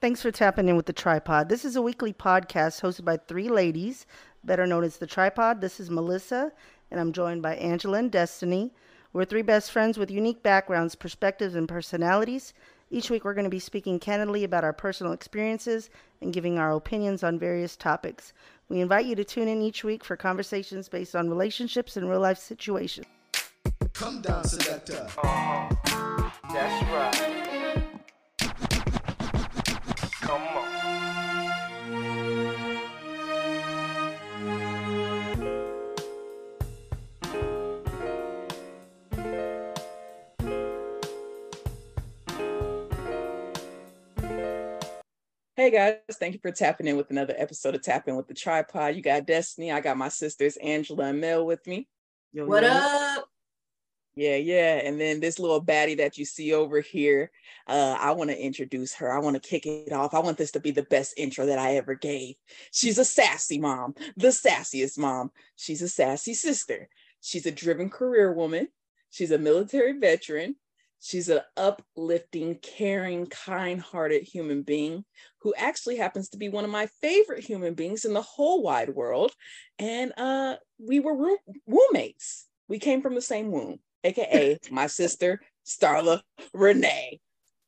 Thanks for tapping in with the tripod. This is a weekly podcast hosted by three ladies, better known as the tripod. This is Melissa, and I'm joined by Angela and Destiny. We're three best friends with unique backgrounds, perspectives, and personalities. Each week, we're going to be speaking candidly about our personal experiences and giving our opinions on various topics. We invite you to tune in each week for conversations based on relationships and real life situations. Come down, selector. Uh-huh. That's right. Hey guys, thank you for tapping in with another episode of Tapping with the Tripod. You got Destiny. I got my sisters Angela and Mel with me. Yo, What yo. up? Yeah, yeah. And then this little baddie that you see over here, uh, I want to introduce her. I want to kick it off. I want this to be the best intro that I ever gave. She's a sassy mom, the sassiest mom. She's a sassy sister. She's a driven career woman. She's a military veteran. She's an uplifting, caring, kind hearted human being who actually happens to be one of my favorite human beings in the whole wide world. And uh, we were room- roommates. We came from the same womb, AKA my sister, Starla Renee.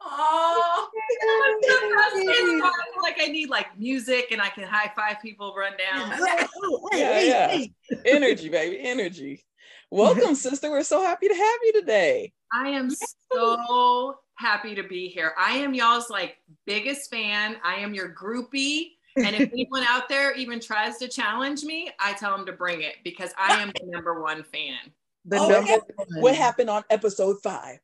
Oh, I feel like I need like music and I can high five people, run down. Oh, Yeah, yeah. Energy, baby, energy. Welcome, sister. We're so happy to have you today. I am so happy to be here. I am y'all's like biggest fan. I am your groupie. And if anyone out there even tries to challenge me, I tell them to bring it because I am the number one fan. The Oh, number what one. What happened on episode five?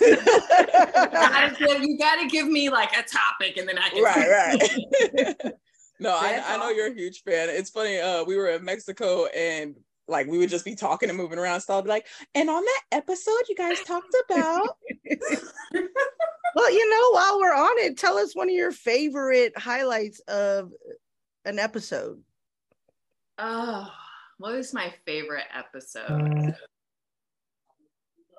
You gotta give- you got to give me like a topic and then I can. right, right. no, I, I know you're a huge fan. It's funny. Uh, we were in Mexico and like we would just be talking and moving around. So I'll be like, and on that episode, you guys talked about. Well, you know, while we're on it, tell us one of your favorite highlights of an episode. Oh, what was my favorite episode?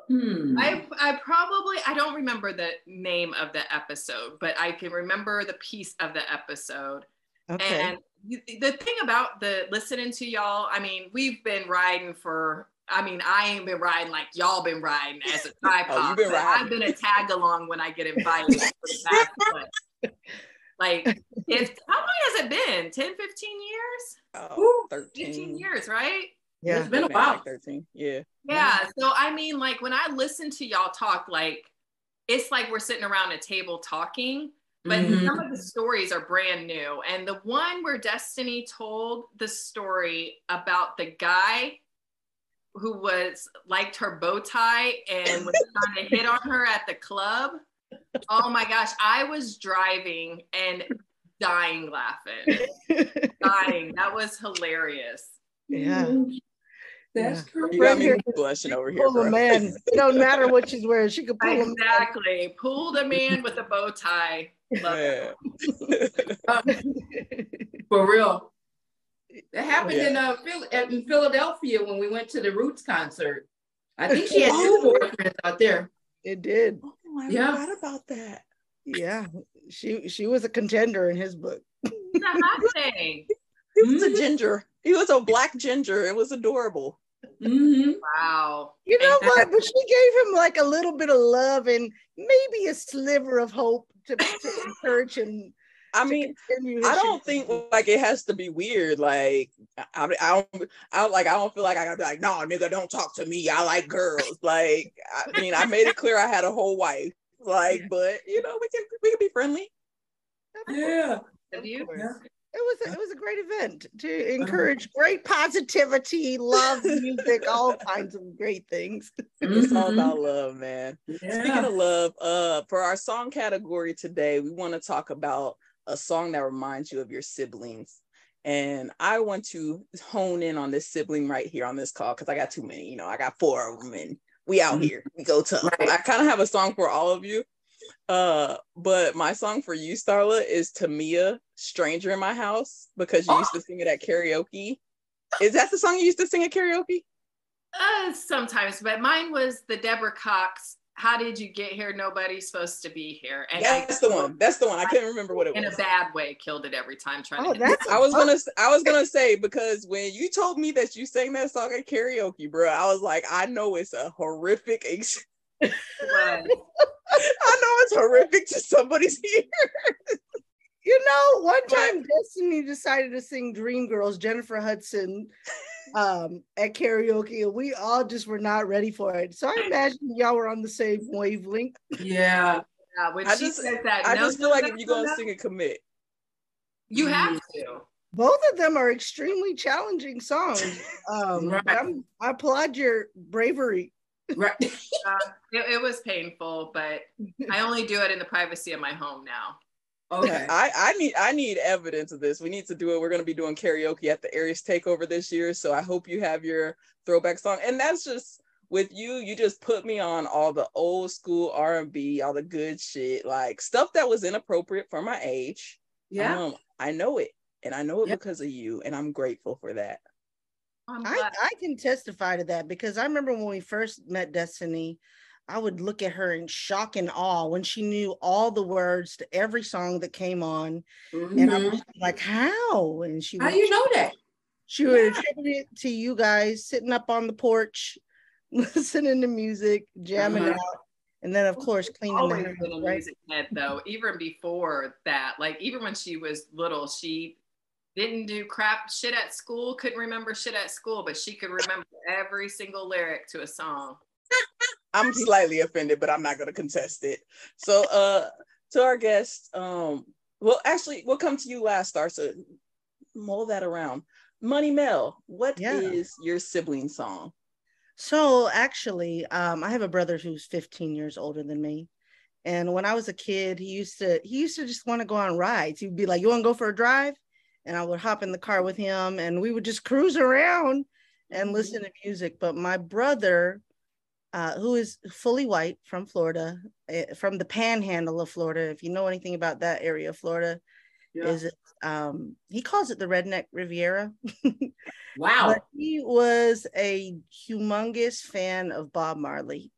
Hmm. I I probably I don't remember the name of the episode, but I can remember the piece of the episode. Okay. And you- the thing about the listening to y'all, I mean, we've been riding for. I mean, I ain't been riding like y'all been riding as a tripod. Oh, been. I've been a tag along when I get invited. for the like, if, how long has it been? 10, 15 years? Oh, 13. 15 years, right? yeah. It's been a Like while. 13. Yeah. Yeah. So I mean, like when I listen to y'all talk, like it's like we're sitting around a table talking, but Mm-hmm. some of the stories are brand new. And the one where Destiny told the story about the guy who was liked her bow tie and was trying to hit on her at the club. Oh my gosh, I was driving and dying laughing. dying. That was hilarious. yeah. That's Yeah. You got me here. blushing over here. Pull a man. It don't matter what she's wearing. She could pull him. Exactly. Pulled a man with a bow tie. Love it. Yeah. For real. That happened Yeah. in uh Phil- in Philadelphia when we went to the Roots concert. I think she had two boyfriends out there. It did. Oh, I Yeah. forgot about that. Yeah. She she was a contender in his book. It's a hot thing. He was Mm-hmm. a ginger. He was a black ginger. It was adorable. hmm Wow. You know what? But she gave him like a little bit of love and maybe a sliver of hope to, to encourage him. I mean, I don't journey. think like it has to be weird. Like I, I don't, I don't like. I don't feel like I gotta be like, no, nigga, don't talk to me. I like girls. Like, I mean, I made it clear I had a whole wife. Like, but you know, we can we can be friendly. Yeah. Have you? course. Yeah. It was a, it was a great event to encourage great positivity, love, music, all kinds of great things. It's all Mhm. about love, man. Speaking of love, uh, for our song category today, we want to talk about a song that reminds you of your siblings. And I want to hone in on this sibling right here on this call because I got too many. You know, I got four of them, and we out Mhm. here. We go tough. Right. I kind of have a song for all of you. Uh, but my song for you, Starla, is Tamia, Stranger in My House, because you used to sing it at karaoke. Is that the song you used to sing at karaoke? Uh, sometimes, but mine was the Deborah Cox how did you get here? Nobody's supposed to be here. And I- That's the one. That's the one. I couldn't remember what it was. in a bad way, killed it every time trying Oh, to. that's I was gonna I was gonna say because when you told me that you sang that song at karaoke, bro, I was like, I know it's a horrific. Ex- But I know it's horrific to somebody's ear. You know, one time Destiny decided to sing Dream Girls, Jennifer Hudson, um, at karaoke, and we all just were not ready for it. So I imagine y'all were on the same wavelength. Yeah. yeah, when I she just- says that, I no, just feel no, like no, if you're no, gonna sing it, commit. you have to. Both of them are extremely challenging songs. Um, Right. I applaud your bravery. Right. Uh, it, it was painful, but I only do it in the privacy of my home now. Okay. I, I need I need evidence of this. We need to do it. We're gonna be doing karaoke at the Aries Takeover this year. So I hope you have your throwback song. And that's just with you, you just put me on all the old school R&B, all the good shit, like stuff that was inappropriate for my age. Yeah. Um, I know it. And I know it Yep. because of you. And I'm grateful for that. I'm I, can testify to that because I remember when we first met Destiny, I would look at her in shock and awe when she knew all the words to every song that came on. And I Mhm. was like, how? And she How would, you know that? she would attribute it to you guys sitting up on the porch, listening to music, jamming Uh-huh. out. And then, of course, cleaning the always house, been a right? music head though even before that like even when she was little she didn't do crap shit at school couldn't remember shit at school but she could remember every single lyric to a song I'm slightly offended, but I'm not gonna contest it. So uh to our guest, um, well actually we'll come to you last, Star. So mull that around. Money Mel, what is Yeah. your sibling song? So actually, um, I have a brother who's 15 years older than me. And when I was a kid, he used to he used to just want to go on rides. He'd be like, "You want to go for a drive?" And I would hop in the car with him, and we would just cruise around and listen to music. But my brother, uh, who is fully white from Florida, eh, from the Panhandle of Florida, if you know anything about that area of Florida, Yeah. is um, he calls it the Redneck Riviera. Wow. But he was a humongous fan of Bob Marley.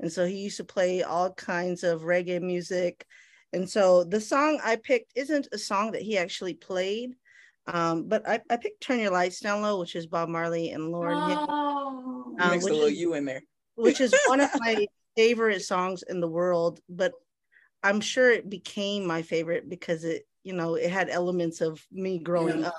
And so he used to play all kinds of reggae music. And so the song I picked isn't a song that he actually played, um, but I, I picked Turn Your Lights Down Low, which is Bob Marley and Lauryn Hill, Oh. You Um, mixed a which little is- you in there. which is one of my favorite songs in the world. But I'm sure it became my favorite because it, you know, it had elements of me growing Yeah. up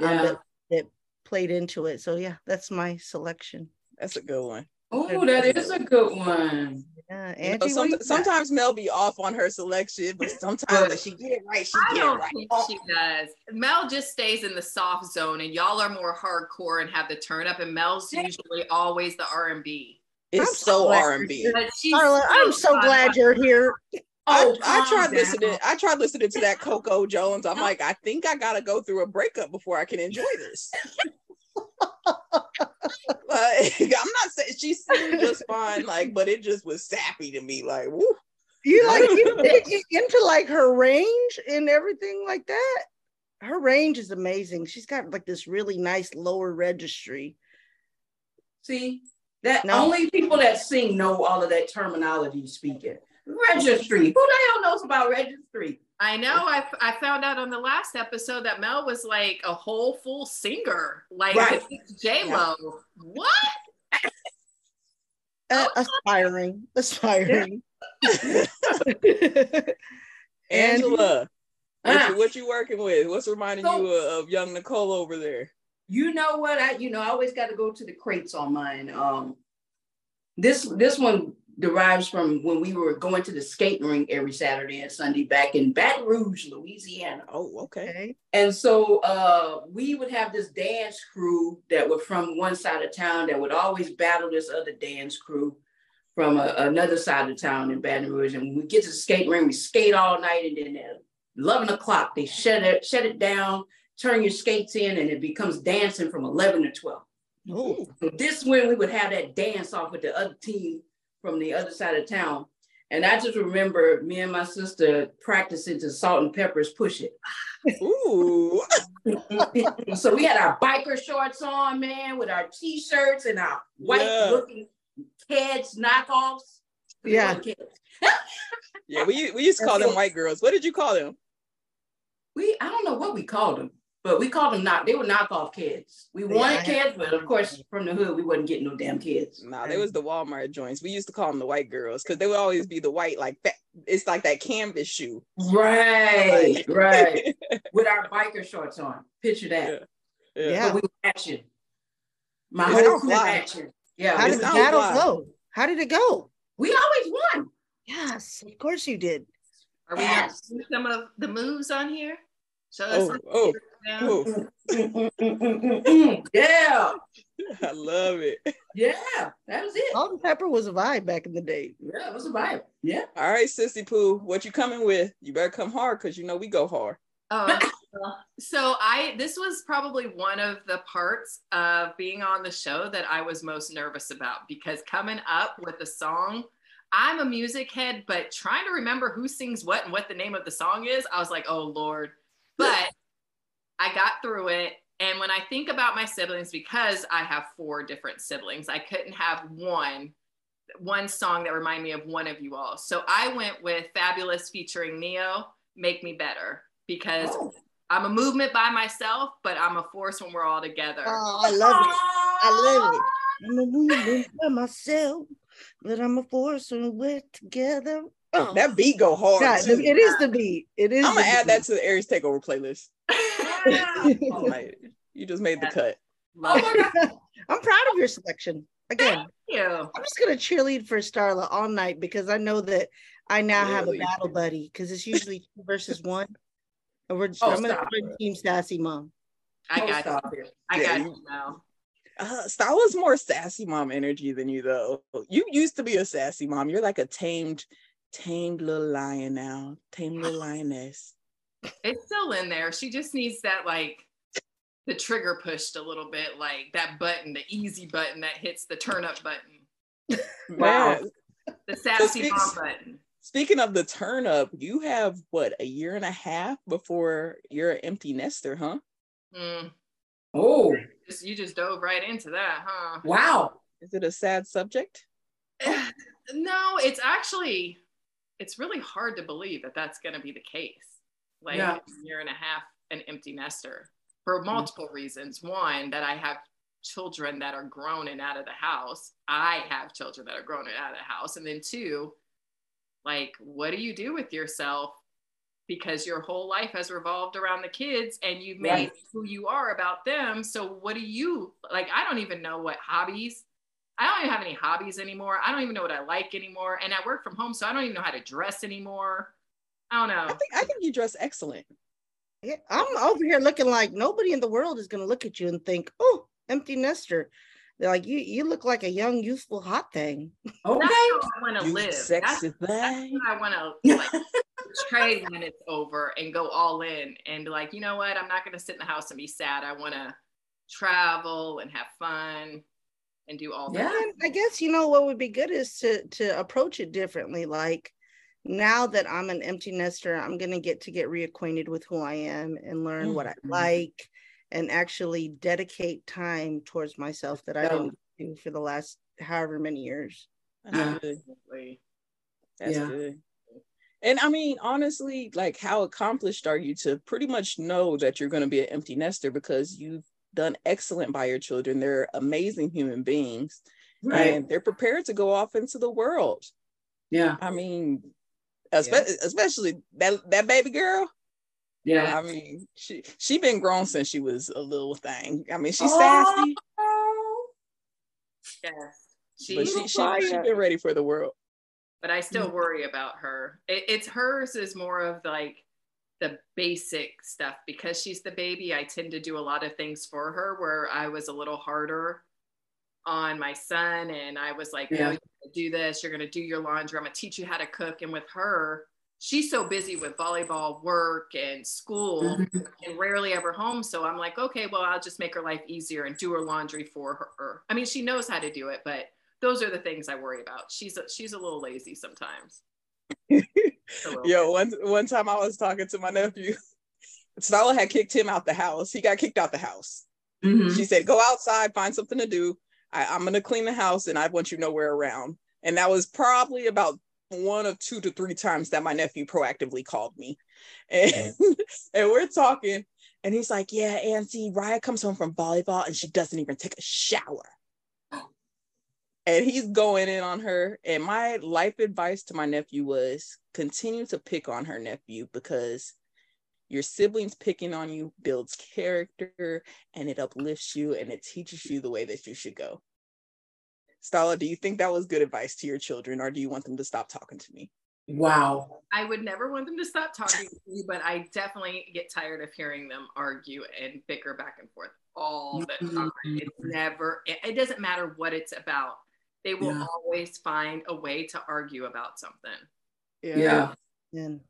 um, Yeah. that, that played into it. So yeah, that's my selection. That's a good one. Oh, that is a good one. Yeah, You know, some- sometimes Mel be off on her selection, but sometimes when she get it right, she i get it don't right. think she does mel just stays in the soft zone and y'all are more hardcore and have the turn up and mel's usually always the r&b It's I'm so R and B. Carla, I'm so glad you're here. Oh, I calm tried down. listening. I tried listening to that Coco Jones. I'm like, I think I gotta go through a breakup before I can enjoy this. like, I'm not saying she seemed just fine, like, but it just was sappy to me. Like, woo. You like you dig into like her range and everything like that. Her range is amazing. She's got like this really nice lower registry. See, that No. only people that sing know all of that terminology speaking. Registry. Who the hell knows about registry? I know. I, I found out on the last episode that Mel was like a whole full singer, like Right. J Lo. What? Uh, aspiring, aspiring. Angela, what, you, what you working with? What's reminding So- you of, of young Nicole over there? You know what? I you know I always got to go to the crates on mine. Um, this this one derives from when we were going to the skating rink every Saturday and Sunday back in Baton Rouge, Louisiana. Oh, okay. okay. And so uh, we would have this dance crew that were from one side of town that would always battle this other dance crew from a, another side of town in Baton Rouge. And when we get to the skating ring, we skate all night, and then at 11 o'clock, they shut it, shut it down, turn your skates in, and it becomes dancing from 11 to 12. Ooh. So this when we would have that dance off with the other team from the other side of town. And I just remember me and my sister practicing to Salt-N-Pepa's Push It. Ooh. so we had our biker shorts on, man, with our t-shirts and our white Yeah. looking Keds knockoffs. Yeah. kids. Yeah, we we used to call them white girls. What did you call them? We I don't know what we called them, but we called them not. They were knockoff Keds. We Yeah, wanted Keds, but of course from the hood we wasn't getting no damn Keds. Nah, they was the Walmart joints. We used to call them the white girls because they would always be the white, like that. It's like that canvas shoe. Right, right. With our biker shorts on. Picture that. Yeah. Yeah. But we were action. My It whole crew fly. action. Yeah. How did the battle wild. go? How did it go? we always won. Yes, of course you did. Are we going to Yes. do some of the moves on here? Show us Oh, oh, oh, Mm, mm, mm, yeah. I love it. Yeah. That was it. Salt-N-Pepa was a vibe back in the day. Yeah, it was a vibe. Yeah. All right, Sissy Pooh, what you coming with? You better come hard because you know we go hard. Oh, so I this was probably one of the parts of being on the show that I was most nervous about because coming up with a song, I'm a music head, but trying to remember who sings what and what the name of the song is, I was like, oh Lord. But I got through it. And when I think about my siblings, because I have four different siblings, I couldn't have one one song that reminded me of one of you all. So I went with Fabolous featuring Ne-Yo, Make Me Better, because Oh. I'm a movement by myself, but I'm a force when we're all together. Oh, I love it. I love it. I'm a movement by myself, but I'm a force when we're together. Oh, That beat go hard. God, too. it is the beat. It is. I'm gonna add beat. that to the Aries Takeover playlist. Oh, Like, you just made the cut. Love my God. I'm proud of your selection. Again, you. I'm just gonna cheerlead for Starla all night because I know that I now have a battle buddy because it's usually two versus one. And we're Oh, I'm gonna stop. join Team Sassy Mom. I Oh, got you. stop it. I Yeah, got you- you now. Uh, Star was more sassy mom energy than you though. You used to be a sassy mom. You're like a tamed, tamed little lion now. Tamed little lioness. It's still in there. She just needs that like the trigger pushed a little bit, like that button, the easy button that hits the turn up button, Wow. The sassy speak- mom button. Speaking of the turn up, you have what a year and a half before you're an empty nester, huh? Mm, Oh, just, you just dove right into that, huh? wow. Is it a sad subject? no, it's actually it's really hard to believe that that's going to be the case. Like Yeah. a year and a half an empty nester for mm-hmm. multiple reasons. One, that I have children that are grown and out of the house. I have children that are grown and out of the house. And then two, like what do you do with yourself because your whole life has revolved around the kids and you've made Right. who you are about them. So what do you like? I don't even know what hobbies. I don't even have any hobbies anymore. I don't even know what I like anymore. And I work from home, so I don't even know how to dress anymore. I don't I know. think I think you dress excellent. Yeah, I'm over here looking like nobody in the world is gonna look at you and think, "Oh, empty nester." They're like, "You, you look like a young, youthful, hot thing." Okay. That's how I want to You live. Sexy that's thing. what I want to like trade when it's over and go all in and be like, you know what? I'm not going to sit in the house and be sad. I want to travel and have fun and do all that. Yeah. And I guess you know what would be good is to to approach it differently. Like now that I'm an empty nester, I'm gonna get to get reacquainted with who I am and learn what I Mhm. like and actually dedicate time towards myself that I Yeah. didn't do for the last however many years. That's good. Absolutely. That's Yeah. good. And I mean, honestly, like how accomplished are you to pretty much know that you're going to be an empty nester because you've done excellent by your children. They're amazing human beings Right. and they're prepared to go off into the world. Yeah. I mean, espe- especially that, that baby girl. Yeah. I mean, she she been grown since she was a little thing. I mean, she's Oh. sassy, Yes. She, but she, she she been ready for the world. but I still mm. worry about her. It, it's hers is more of like the basic stuff because she's the baby. I tend to do a lot of things for her where I was a little harder on my son, and I was like, Yeah. "No, you're gonna do this. You're gonna do your laundry. I'm gonna teach you how to cook." And with her, she's so busy with volleyball, work, and school, Mhm. and rarely ever home. So I'm like, okay, well, I'll just make her life easier and do her laundry for her. I mean, she knows how to do it, but those are the things I worry about. She's a, she's a little lazy sometimes. Yo, one one time I was talking to my nephew. Stella had kicked him out the house. He got kicked out the house. Mhm. She said, "Go outside, find something to do. I, I'm gonna clean the house, and I want you nowhere around." And that was probably about one of two to three times that my nephew proactively called me. And, and we're talking, and he's like, Yeah, Auntie, Raya comes home from volleyball and she doesn't even take a shower. And he's going in on her. And my life advice to my nephew was continue to pick on her nephew because your siblings picking on you builds character and it uplifts you and it teaches you the way that you should go. Starla, do you think that was good advice to your children or do you want them to stop talking to me? Wow. I would never want them to stop talking to me, but I definitely get tired of hearing them argue and bicker back and forth all the time. It's mm-hmm. never, it, it doesn't matter what it's about. They will Yeah. always find a way to argue about something. Yeah. Amen.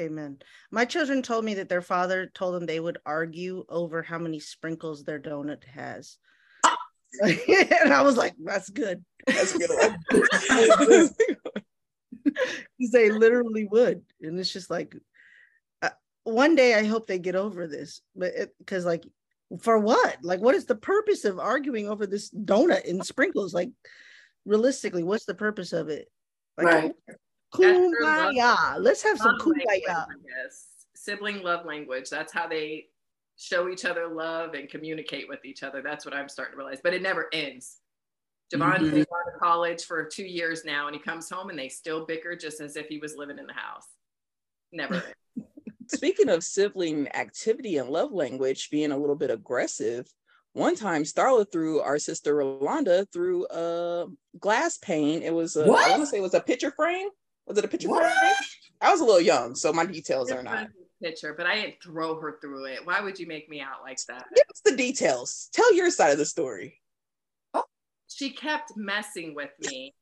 Amen. My children told me that their father told them they would argue over how many sprinkles their donut has. and I was like, that's good. That's good. Because they literally would. And it's just like, uh, one day I hope they get over this. But because, like, for what? Like, what is the purpose of arguing over this donut and sprinkles? Like, realistically, what's the purpose of it? Like, Right. kumbaya. Let's have some kumbaya. Guess. Sibling love language. That's how they show each other love and communicate with each other. That's what I'm starting to realize. But it never ends. Javon's Mhm. been to college for two years now, and he comes home and they still bicker just as if he was living in the house. Never. Speaking of sibling activity and love language being a little bit aggressive, one time Starla threw our sister Rolanda through a glass pane. It was a, I What? want to say it was a picture frame. Was it a picture What? frame? I was a little young, so my details are not. Picture, but I didn't throw her through it. Why would you make me out like that? Give us the details. Tell your side of the story. Oh. she kept messing with me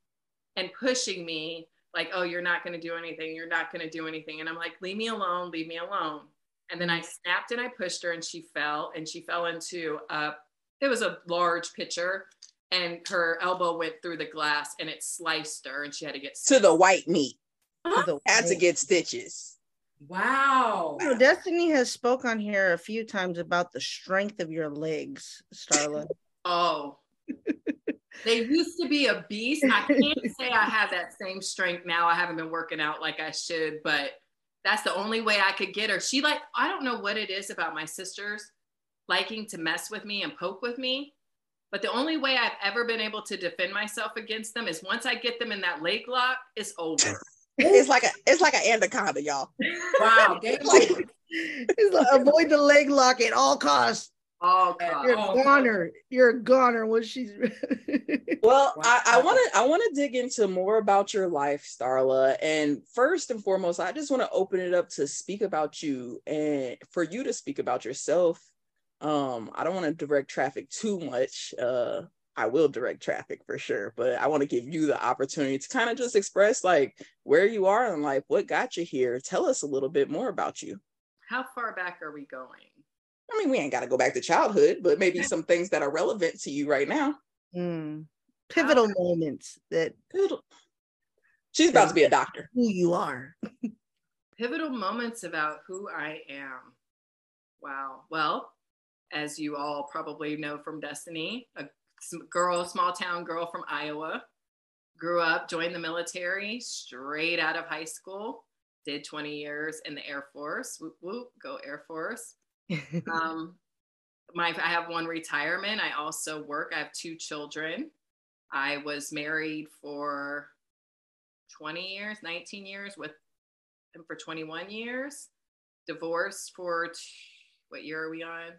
and pushing me like oh you're not going to do anything you're not going to do anything and i'm like leave me alone leave me alone and then i snapped and i pushed her and she fell and she fell into a it was a large pitcher and her elbow went through the glass and it sliced her and she had to get To the white meat. To the Had to get stitches. Wow. You know, Destiny has spoke on here a few times about the strength of your legs, Starla. Oh. they used to be a beast. I can't say I have that same strength now. I haven't been working out like I should, but that's the only way I could get her. She like, I don't know what it is about my sisters liking to mess with me and poke with me. But the only way I've ever been able to defend myself against them is once I get them in that leg lock, it's over. It's like a it's like an anaconda, y'all. Wow. Game Like- It's like, avoid the leg lock at all costs. All You're God. a goner. You're a goner. What she's Well, I, I want to I want to dig into more about your life, Starla. And first and foremost, I just want to open it up to speak about you and for you to speak about yourself. Um, I don't want to direct traffic too much. Uh, I will direct traffic for sure, but I want to give you the opportunity to kind of just express like where you are in life, what got you here. Tell us a little bit more about you. How far back are we going? I mean, we ain't got to go back to childhood, but maybe some things that are relevant to you right now. Mm. pivotal moments that She's about to be a doctor. who you are. pivotal moments about who I am. Wow. Well, as you all probably know from Destiny, a girl, small town girl from Iowa, grew up, joined the military straight out of high school, did 20 years in the Air Force. Whoop, whoop, go Air Force. Um, my, I have one retirement. I also work. I have two children. I was married for 20 years, 19 years with him for 21 years. Divorced for what year are we on?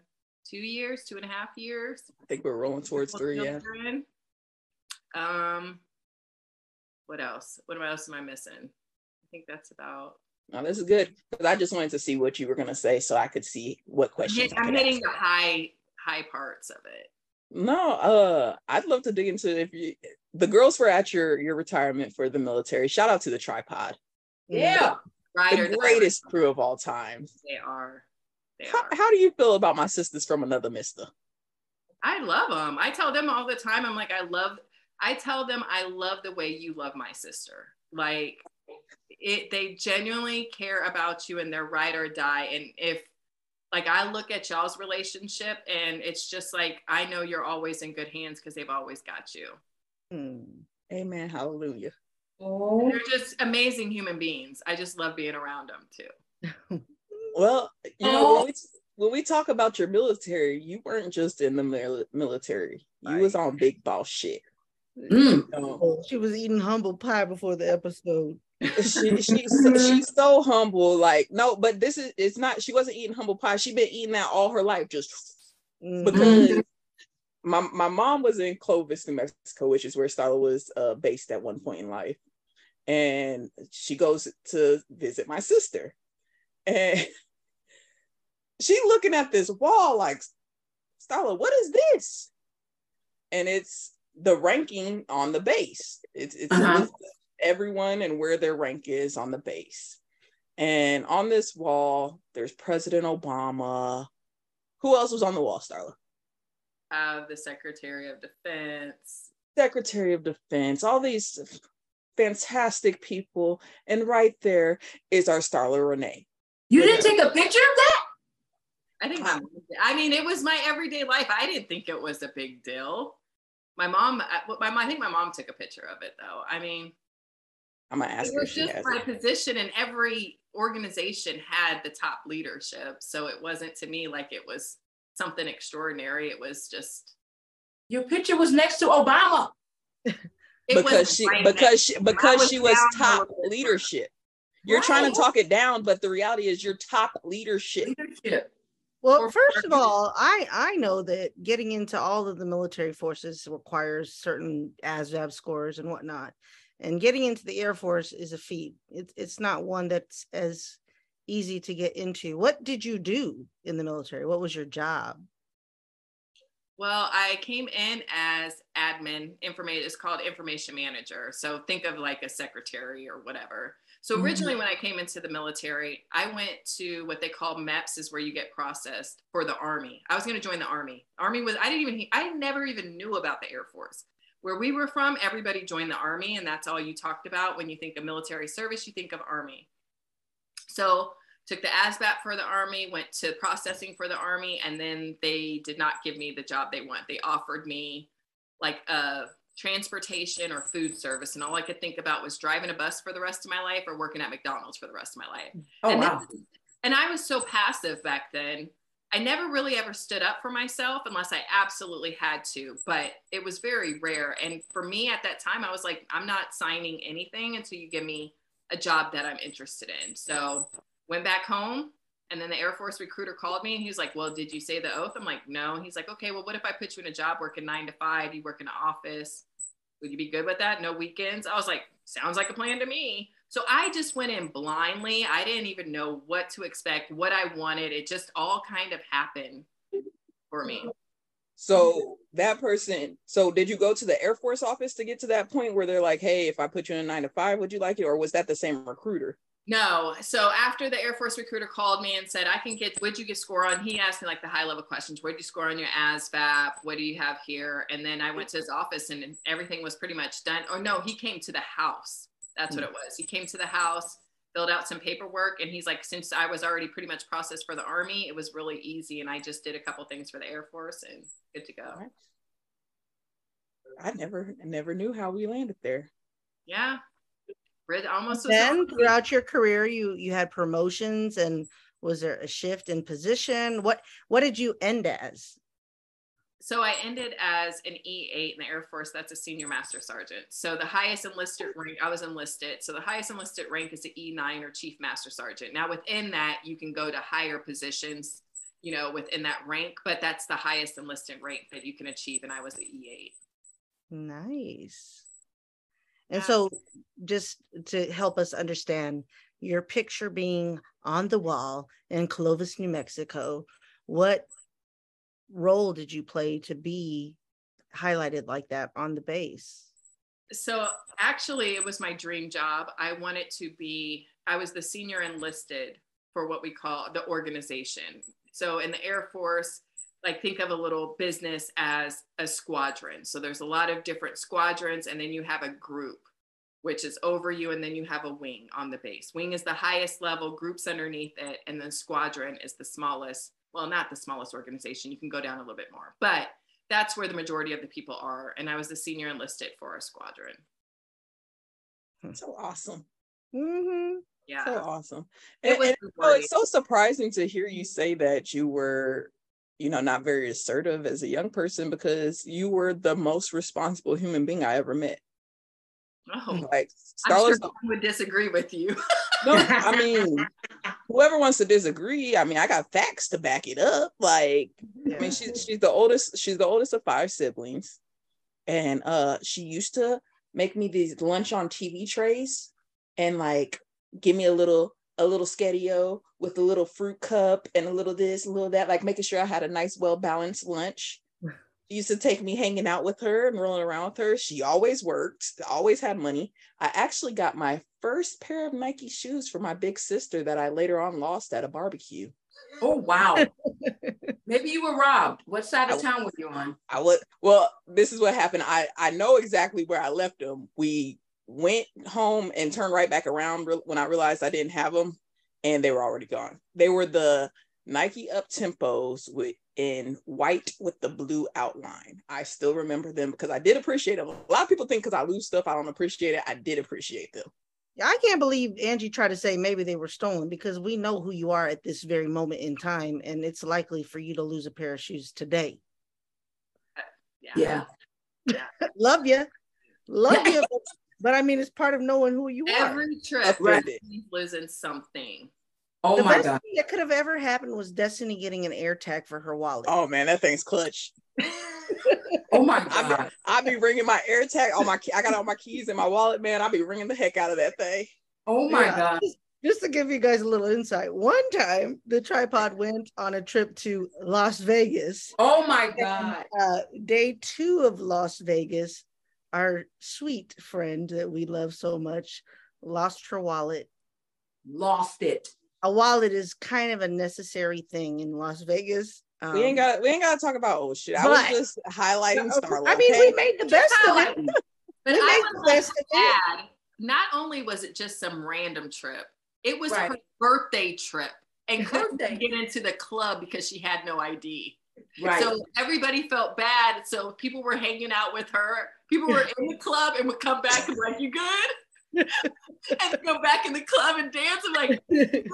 Two years, two and a half years. I think we're rolling towards three. Yeah. Um, what else? What else am I missing? I think that's about. No, this is good because I just wanted to see what you were gonna say so I could see what questions. hit- I I'm hitting ask. the high high parts of it. No, uh, I'd love to dig into if you the girls were at your your retirement for the military. Shout out to the tripod, Yeah. Right or the die. greatest crew of all time. They are. They How, are. how do you feel about my sisters from another mister? I love them. I tell them all the time. I'm like, I love. I tell them I love the way you love my sister. Like, it. They genuinely care about you, and they're ride or die. And if, like, I look at y'all's relationship, and it's just like I know you're always in good hands because they've always got you. Mm. Amen. Hallelujah. Oh, They're just amazing human beings. I just love being around them too. Well, you know, when we, when we talk about your military, you weren't just in the mil- military. You was on big boss shit. Mm. Um, She was eating humble pie before the episode. She, she's she's so humble. Like no, but this is it's not. She wasn't eating humble pie. She been eating that all her life, just Mhm. because my my mom was in Clovis, New Mexico, which is where Starla was uh, based at one point in life, and she goes to visit my sister, and she looking at this wall like, Starla, what is this? And it's the ranking on the base. It's it's Uh-huh. of everyone and where their rank is on the base. And on this wall, there's President Obama. Who else was on the wall, Starla? Uh, the Secretary of Defense. Secretary of Defense, all these fantastic people. And right there is our Starla Renee. you didn't take a picture of that? I think my, I mean, it was my everyday life. I didn't think it was a big deal. My mom, I- my, I think my mom took a picture of it though. I mean, I'm gonna ask it her if was she just my it. position and every organization had the top leadership. So it wasn't to me like it was something extraordinary. It was just, Your picture was next to Obama. it because she right because she because was she was top was leadership. You're trying to talk it down, but the reality is you're top leadership. Leadership. Well, first of all, I I know that getting into all of the military forces requires certain ASVAB scores and whatnot, and getting into the Air Force is a feat. It's it's not one that's as easy to get into. What did you do in the military? What was your job? Well, I came in as admin, information it's called information manager. So think of like a secretary or whatever. So originally mm-hmm. when I came into the military, I went to what they call MEPS is where you get processed for the army. I was going to join the army. Army was I didn't even I never even knew about the Air Force. Where we were from, everybody joined the army and that's all you talked about when you think of military service, you think of army. So took the ASVAB for the army, went to processing for the army, and then they did not give me the job they want. They offered me like a transportation or food service, and all I could think about was driving a bus for the rest of my life or working at McDonald's for the rest of my life. Oh, and, wow. then- and I was so passive back then. I never really ever stood up for myself unless I absolutely had to, but it was very rare. And for me at that time, I was like, I'm not signing anything until you give me a job that I'm interested in. So went back home and then the Air Force recruiter called me and he was like, Well, did you say the oath? I'm like, No. And he's like, Okay, well, what if I put you in a job working nine to five? You work in an office. Would you be good with that? No weekends? I was like, Sounds like a plan to me. So I just went in blindly. I didn't even know what to expect, what I wanted. It just all kind of happened for me. So that person, so did you go to the Air Force office to get to that point where they're like, hey, if I put you in a nine to five, would you like it? Or was that the same recruiter? No. So after the Air Force recruiter called me and said, I can get, what'd you get score on? He asked me like the high level questions. What'd you score on your ASVAB? What do you have here? And then I went to his office and everything was pretty much done. Or no, he came to the house. That's what it was. He came to the house, filled out some paperwork. And he's like, since I was already pretty much processed for the Army, it was really easy. And I just did a couple things for the Air Force and good to go. I never, never knew how we landed there. Yeah. Rid- Almost was Then throughout your career, you you had promotions, and was there a shift in position? What what did you end as? So I ended as an E8 in the Air Force. That's a senior master sergeant. So the highest enlisted rank, I was enlisted. So the highest enlisted rank is the E9 or chief master sergeant. Now within that, you can go to higher positions, you know, within that rank, but that's the highest enlisted rank that you can achieve. And I was the E8. Nice. And so, just to help us understand, your picture being on the wall in Clovis, New Mexico, what role did you play to be highlighted like that on the base? So actually, it was my dream job. I wanted to be, I was the senior enlisted for what we call the organization. So in the Air Force, like think of a little business as a squadron. So there's a lot of different squadrons, and then you have a group, which is over you, and then you have a wing on the base. Wing is the highest level, groups underneath it, and then squadron is the smallest. Well, not the smallest organization. You can go down a little bit more, but that's where the majority of the people are. And I was the senior enlisted for a squadron. So awesome. Mm-hmm. Yeah. So awesome. It And, was and, you it's so surprising to hear you say that you were, you know, not very assertive as a young person because you were the most responsible human being I ever met. Oh, Like I'm sure Starla's would disagree with you. no, I mean, whoever wants to disagree, I mean, I got facts to back it up. Like, I mean, she's she's the oldest, she's the oldest of five siblings. And uh she used to make me these lunch on TV trays and like give me a little a little skedio with a little fruit cup and a little this, a little that, like making sure I had a nice, well-balanced lunch. She used to take me hanging out with her and rolling around with her. She always worked, always had money. I actually got my first pair of Nike shoes for my big sister that I later on lost at a barbecue. Oh wow. Maybe you were robbed. What side of I- town were you on? I would well, this is what happened. I I know exactly where I left them. We went home and turned right back around re- when I realized I didn't have them, and they were already gone. They were the Nike up tempos with in white with the blue outline. I still remember them because I did appreciate them. A lot of people think because I lose stuff, I don't appreciate it. I did appreciate them. Yeah, I can't believe Angie tried to say maybe they were stolen because we know who you are at this very moment in time, and it's likely for you to lose a pair of shoes today. Yeah. Yeah. Love you, love you, but, but I mean, it's part of knowing who you are. Every trip, Right. losing something. Oh the my best God. thing that could have ever happened was Destiny getting an air tag for her wallet. Oh man, that thing's clutch. Oh my I God. be, I be ringing my air tag on my key. I got all my keys in my wallet, man. I be ringing the heck out of that thing. Oh my Yeah. God. Just, just to give you guys a little insight, one time the tripod went on a trip to Las Vegas. Oh my God. Uh, day two of Las Vegas, our sweet friend that we love so much lost her wallet. Lost it. A wallet is kind of a necessary thing in Las Vegas. Um, we ain't got we ain't got to talk about old shit. I was just highlighting Starla. I mean, okay? we made the best of it. But We I made was the best of it. sad. Not only was it just some random trip, it was Right. her birthday trip. And couldn't get into the club because she had no ID. Right. So everybody felt bad. So people were hanging out with her. People were in the club and would come back and be like, "You good?" And go back in the club and dance. I'm like,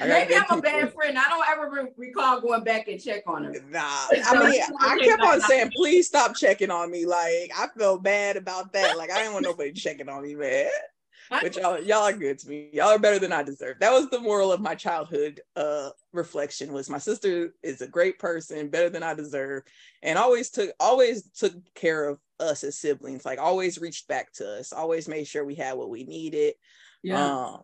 Maybe I'm a bad friend. I don't ever re- recall going back and check on her. Nah, I mean, I kept on saying, please stop checking on me. Like, I felt bad about that. Like, I didn't want nobody checking on me, man. But y'all, y'all are good to me. Y'all are better than I deserve. That was the moral of my childhood uh reflection was my sister is a great person, better than I deserve, and always took always took care of us as siblings. Like always reached back to us, always made sure we had what we needed. Yeah. Um,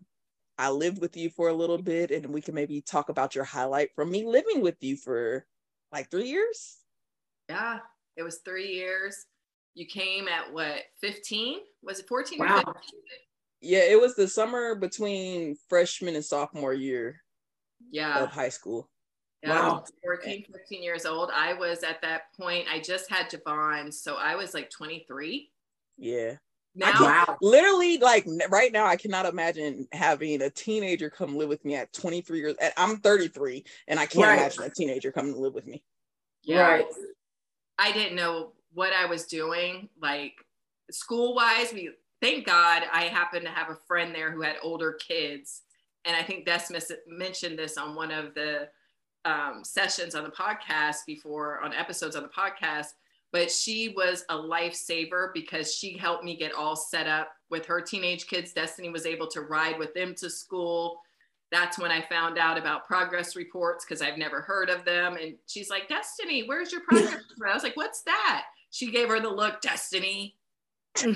I lived with you for a little bit, and we can maybe talk about your highlight from me living with you for like three years. yeah, it was three years. You came at what, 15? Was it 14 or Wow. 15? Yeah, it was the summer between freshman and sophomore year Yeah. of high school. Yeah, Wow. was 14, 15 years old. I was at that point, I just had Javon. So I was like 23. Yeah. Now, wow. Literally, like right now, I cannot imagine having a teenager come live with me at 23 years. and I'm 33, and I can't Right. imagine a teenager coming to live with me. yeah, Right. I didn't know what I was doing. Like school wise, we thank God I happened to have a friend there who had older kids. And I think Desmis mentioned this on one of the um, sessions on the podcast before, on episodes on the podcast. But she was a lifesaver because she helped me get all set up with her teenage kids. Destiny was able to ride with them to school. That's when I found out about progress reports because I've never heard of them. And she's like, Destiny, where's your progress report? I was like, what's that? She gave her the look, Destiny. Why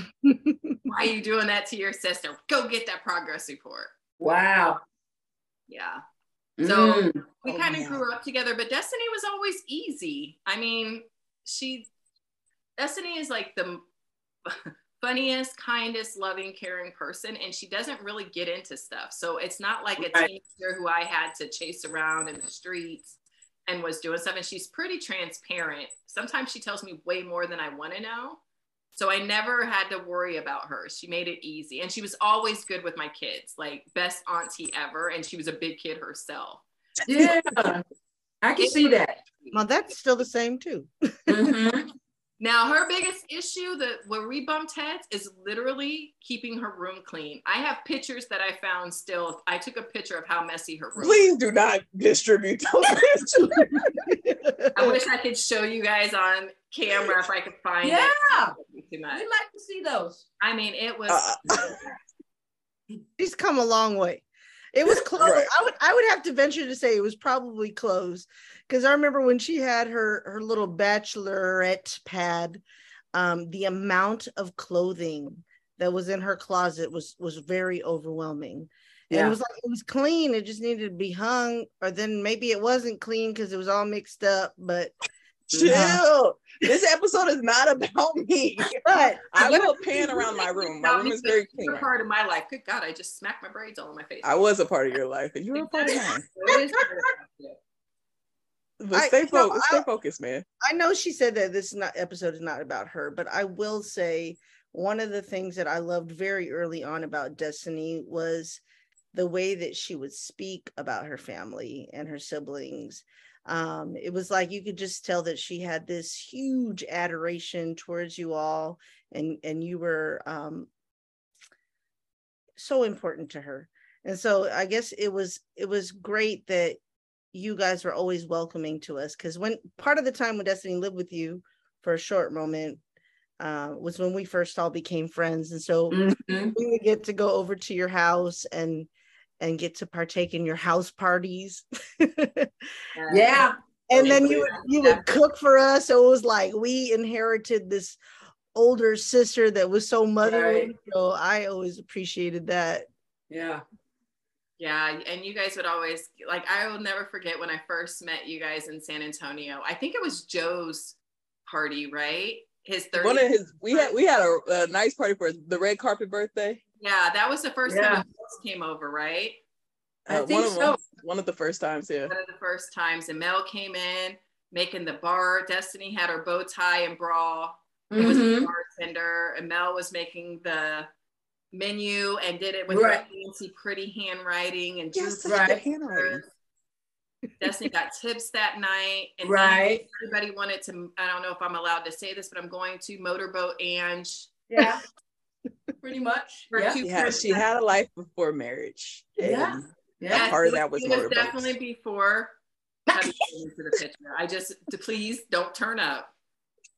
are you doing that to your sister? Go get that progress report. Wow. Yeah. So Mm. we Oh, kind of grew up together, but Destiny was always easy. I mean, she, Destiny is like the funniest, kindest, loving, caring person, and she doesn't really get into stuff. So it's not like a Right. teenager who I had to chase around in the streets and was doing stuff. And she's pretty transparent. Sometimes she tells me way more than I want to know. So I never had to worry about her. She made it easy. And she was always good with my kids, like best auntie ever. And she was a big kid herself. Yeah. I can see that. well, that's still the same too. Mhm. Now her biggest issue that where we bumped heads is literally keeping her room clean. I have pictures that I found still. I took a picture of how messy her room. Please do not distribute those pictures. I wish I could show you guys on camera if I could find Yeah. it. Too much. We'd like to see those. I mean, it was. Uh, She's come a long way. It was close. Right. I would I would have to venture to say it was probably close because I remember when she had her her little bachelorette pad, um, the amount of clothing that was in her closet was was very overwhelming. And Yeah. it was like it was clean. It just needed to be hung, or then maybe it wasn't clean because it was all mixed up. But chill. Mm-hmm. This episode is not about me. but I will pan around my room. My room is very clean. You're part of my life. Good God, I just smacked my braids all in my face. I was a part of your life, and you were a part of mine. It is part of my life. But I- stay know, focused. I- Stay focused, man. I know she said that this not, episode is not about her, but I will say one of the things that I loved very early on about Destiny was the way that she would speak about her family and her siblings. Um, it was like you could just tell that she had this huge adoration towards you all, and and you were um, so important to her. And so I guess it was it was great that you guys were always welcoming to us because when part of the time when Destiny lived with you for a short moment uh, was when we first all became friends, and so Mhm. we would get to go over to your house and and get to partake in your house parties. Yeah. and then you would you would cook for us. So it was like we inherited this older sister that was so motherly. Right. So I always appreciated that. Yeah. Yeah, and you guys would always like. I will never forget when I first met you guys in San Antonio. I think it was Joe's party, right? His 30th. One of his, we had we had a, a nice party for the red carpet birthday. Yeah, that was the first Yeah. time you came over, right? I Uh, think one of so. them, one of the first times, yeah. One of the first times, and Mel came in making the bar. Destiny had her bow tie and bra. He was the Mhm. bartender, and Mel was making the menu and did it with Right. her fancy, pretty handwriting and Yes, drew such Right. handwriting. Destiny got tips that night, and Right. everybody wanted to. I don't know if I'm allowed to say this, but I'm going to motorboat Ange Yeah. Pretty much. for Yeah. two She had, she had a life before marriage. Yeah. And Yeah. part of that was it was definitely before. having into the picture. I just to please don't turn up.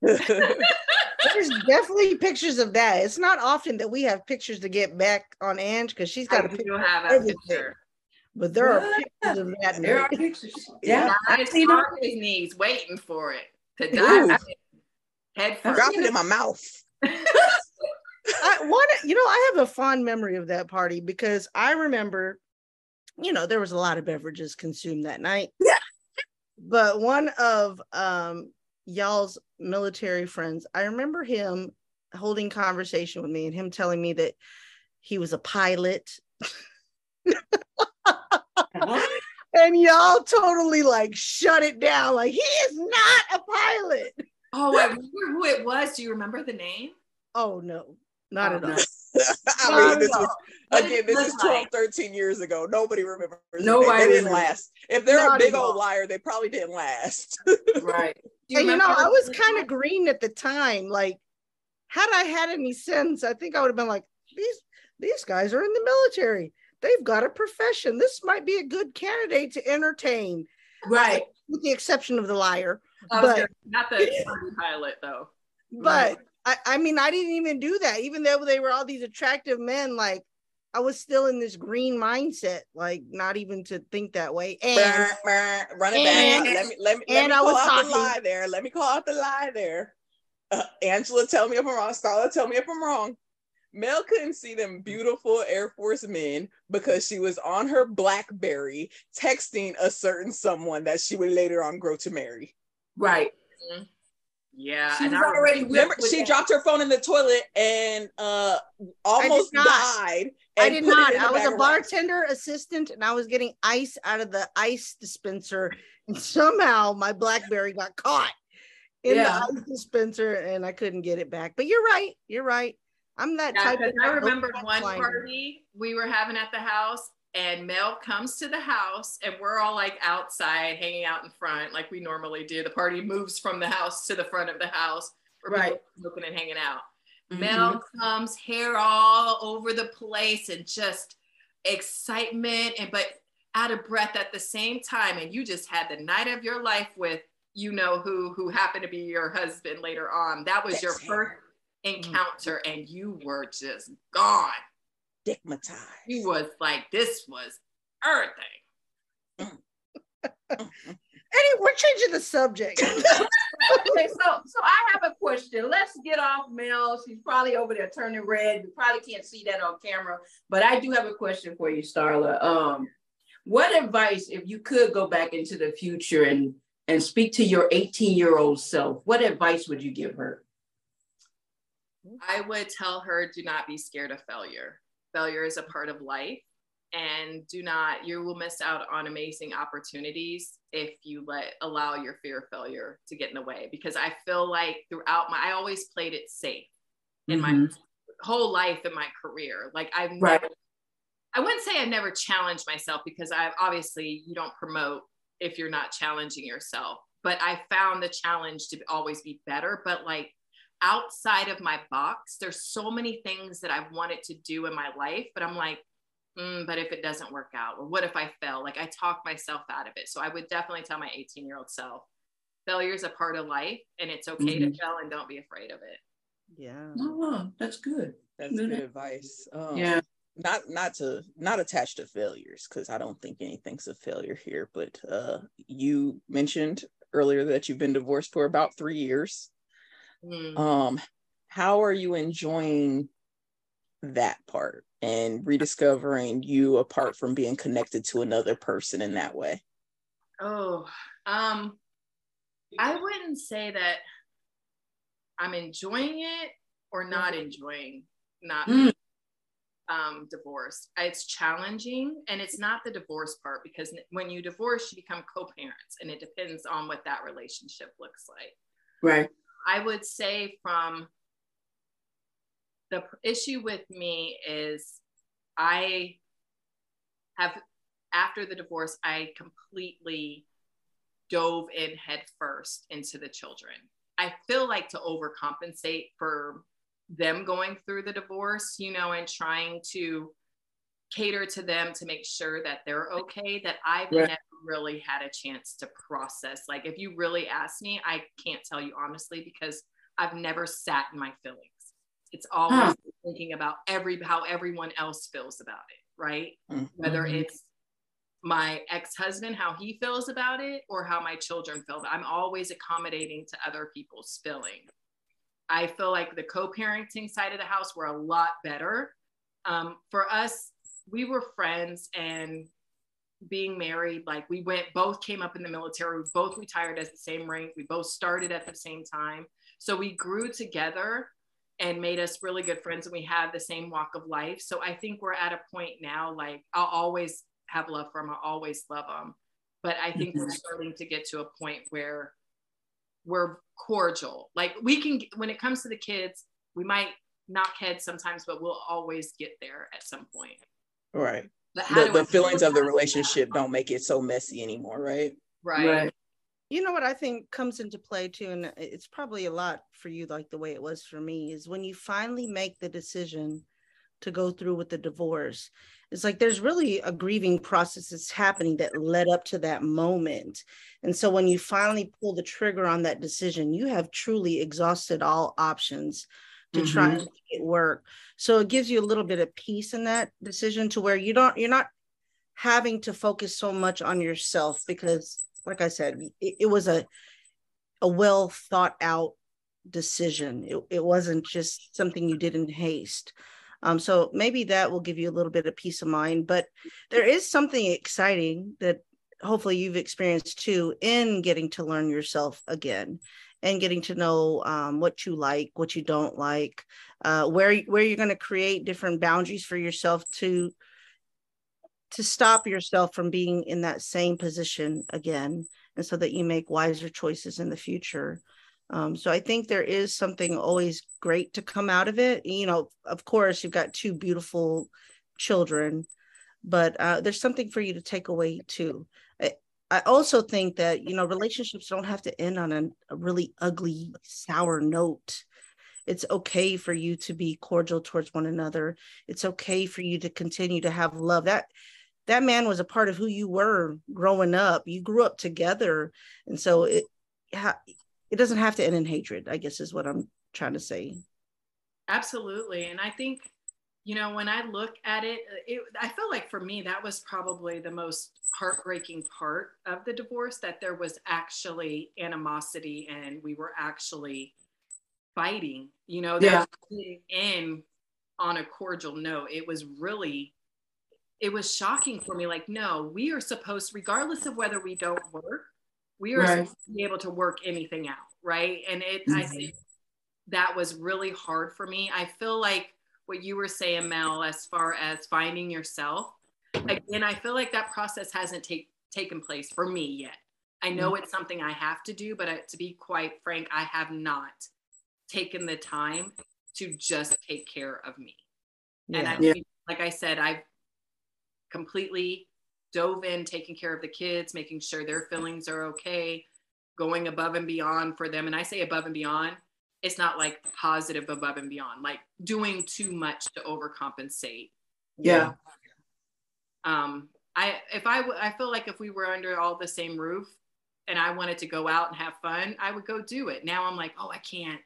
There's definitely pictures of that. It's not often that we have pictures to get back on Ange because she's got I a picture, do have a picture. but there are pictures of that. There are pictures. Yeah. I I've seen on his knees waiting for it to Ooh. dive in. head first. Drop it in my mouth. I one, you know, I have a fond memory of that party because I remember, you know, there was a lot of beverages consumed that night. Yeah. But one of um y'all's military friends, I remember him holding conversation with me and him telling me that he was a pilot. Uh-huh. And y'all totally like shut it down. Like he is not a pilot. Oh, I remember who it was. Do you remember the name? Oh no, not Oh, at um, all. I mean, this at was, all. Again, this is 12, 13 years ago. Nobody remembers. it. Nobody They didn't remembers. last. If they're Not a big at old liar, they probably didn't last. Right. Do and you know, I was kind of green at the time. Like, had I had any sense, I think I would have been like, these these guys are in the military. They've got a profession. This might be a good candidate to entertain, Right. with the exception of the liar. I but- gonna- not the pilot though. But I, I mean, I didn't even do that. Even though they were all these attractive men, like I was still in this green mindset, like not even to think that way. And Brr, brr, Run it and- back. Let me let me let and me I call was out talking- the lie there. Let me call out the lie there. Uh, Angela, tell me if I'm wrong. Starla, tell me if I'm wrong. Mel couldn't see them beautiful Air Force men because she was on her BlackBerry texting a certain someone that she would later on grow to marry. Right. Yeah, She and was I already Remember, she that. dropped her phone in the toilet and uh almost not. died. I did not. I was a bartender assistant and I was getting ice out of the ice dispenser. And somehow my Blackberry got caught in Yeah. the ice dispenser and I couldn't get it back. But you're right. You're right. I'm that Yeah, type of I remember one party we were having at the house, and Mel comes to the house, and we're all like outside, hanging out in front, like we normally do. The party moves from the house to the front of the house. for Right. smoking and hanging out. Mhm. Mel comes, hair all over the place, and just excitement, and but out of breath at the same time. And you just had the night of your life with you know who who happened to be your husband later on. That was your That's first encounter, and you were just gone. Stigmatized. You was like, this was everything. Eddie, we're changing the subject. okay, so so I have a question. Let's get off Mel. She's probably over there turning red. You probably can't see that on camera, but I do have a question for you, Starla. Um, what advice, if you could go back into the future and and speak to your 18 year old self, what advice would you give her? I would tell her do not be scared of failure. Failure is a part of life and do not you will miss out on amazing opportunities if you let allow your fear of failure to get in the way because I feel like throughout my I always played it safe in my Mhm. whole life in my career. Like I've Right. never I wouldn't say I never challenged myself because I obviously you don't promote if you're not challenging yourself. But I found the challenge to always be better. But like outside of my box, there's so many things that I've wanted to do in my life, but I'm like, mm, but if it doesn't work out, or what if I fail? Like I talk myself out of it. So I would definitely tell my 18 year old self, failure is a part of life and it's okay to fail and don't be afraid of it. yeah. Oh, that's good. That's good advice. Um, Yeah. Not not to not attached to failures because I don't think anything's a failure here. But uh, you mentioned earlier that you've been divorced for about three years. Mm. Um, how are you enjoying that part and rediscovering you apart from being connected to another person in that way? Oh, um, I wouldn't say that I'm enjoying it or not enjoying not Mm. um, divorced. It's challenging, and it's not the divorce part because when you divorce, you become co-parents, and it depends on what that relationship looks like. Right. I would say from the issue with me is I have after the divorce I completely dove in head first into the children. I feel like to overcompensate for them going through the divorce, you know, and trying to cater to them to make sure that they're okay that I've Right. never really had a chance to process. Like if you really ask me, I can't tell you honestly because I've never sat in my feelings. It's always Huh. thinking about every how everyone else feels about it, right? Mhm. Whether it's my ex-husband how he feels about it or how my children feel i'm always accommodating to other people's feelings i feel like the co-parenting side of the house were a lot better um, for us we were friends and being married like we went both came up in the military we both retired at the same rank we both started at the same time so we grew together and made us really good friends and we have the same walk of life so i think we're at a point now like i'll always have love for him. i'll always love him. But I think we're mhm. starting to get to a point where we're cordial. Like we can, when it comes to the kids, we might knock heads sometimes, but we'll always get there at some point. Right. The, the feelings of the relationship don't make it so messy anymore, right? Right. Right. You know what I think comes into play too, and it's probably a lot for you, like the way it was for me, is when you finally make the decision to go through with the divorce. It's like there's really a grieving process that's happening that led up to that moment. And so when you finally pull the trigger on that decision, you have truly exhausted all options to try and make it work. So it gives you a little bit of peace in that decision to where you don't, you're not having to focus so much on yourself because like I said, it, it was a a well thought out decision. It, it wasn't just something you did in haste. Um, so maybe that will give you a little bit of peace of mind. But there is something exciting that hopefully you've experienced too in getting to learn yourself again and getting to know um, what you like, what you don't like, uh, where where you're going to create different boundaries for yourself to to stop yourself from being in that same position again and so that you make wiser choices in the future. Um, so i think there is something always great to come out of it. You know of course you've got two beautiful children but uh, there's something for you to take away too I, also think that, you know, relationships don't have to end on a, a really ugly, sour note. It's okay for you to be cordial towards one another. It's okay for you to continue to have love. That that man was a part of who you were growing up. You grew up together. And so it it doesn't have to end in hatred, I guess is what I'm trying to say. Absolutely. And I think, you know, when I look at it, it, I feel like for me, that was probably the most heartbreaking part of the divorce that there was actually animosity and we were actually fighting, you know, Yeah. in on a cordial note. It was really, it was shocking for me. Like, no, we are supposed, regardless of whether we don't work, we are Right. supposed to be able to work anything out. Right. And it, I Mhm. think that was really hard for me. I feel like what you were saying, Mel, as far as finding yourself, again, I feel like that process hasn't take, taken place for me yet. I know mm-hmm. it's something I have to do, but I, to be quite frank, I have not taken the time to just take care of me. And I, Yeah. like I said, I've completely dove in taking care of the kids, making sure their feelings are okay, going above and beyond for them. And I say above and beyond, it's not like positive above and beyond, like doing too much to overcompensate. Yeah. Um, I if I w- I feel like if we were under all the same roof and I wanted to go out and have fun, I would go do it. Now I'm like, oh, I can't.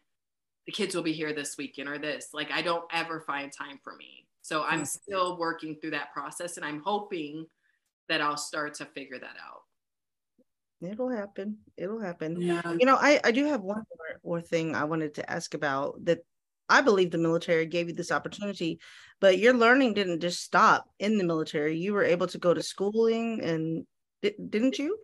The kids will be here this weekend or this. Like I don't ever find time for me. So I'm still working through that process and I'm hoping that I'll start to figure that out. It'll happen. It'll happen. Yeah. You know, I, I do have one more thing I wanted to ask about that I believe the military gave you this opportunity, but your learning didn't just stop in the military. You were able to go to schooling and di- didn't you?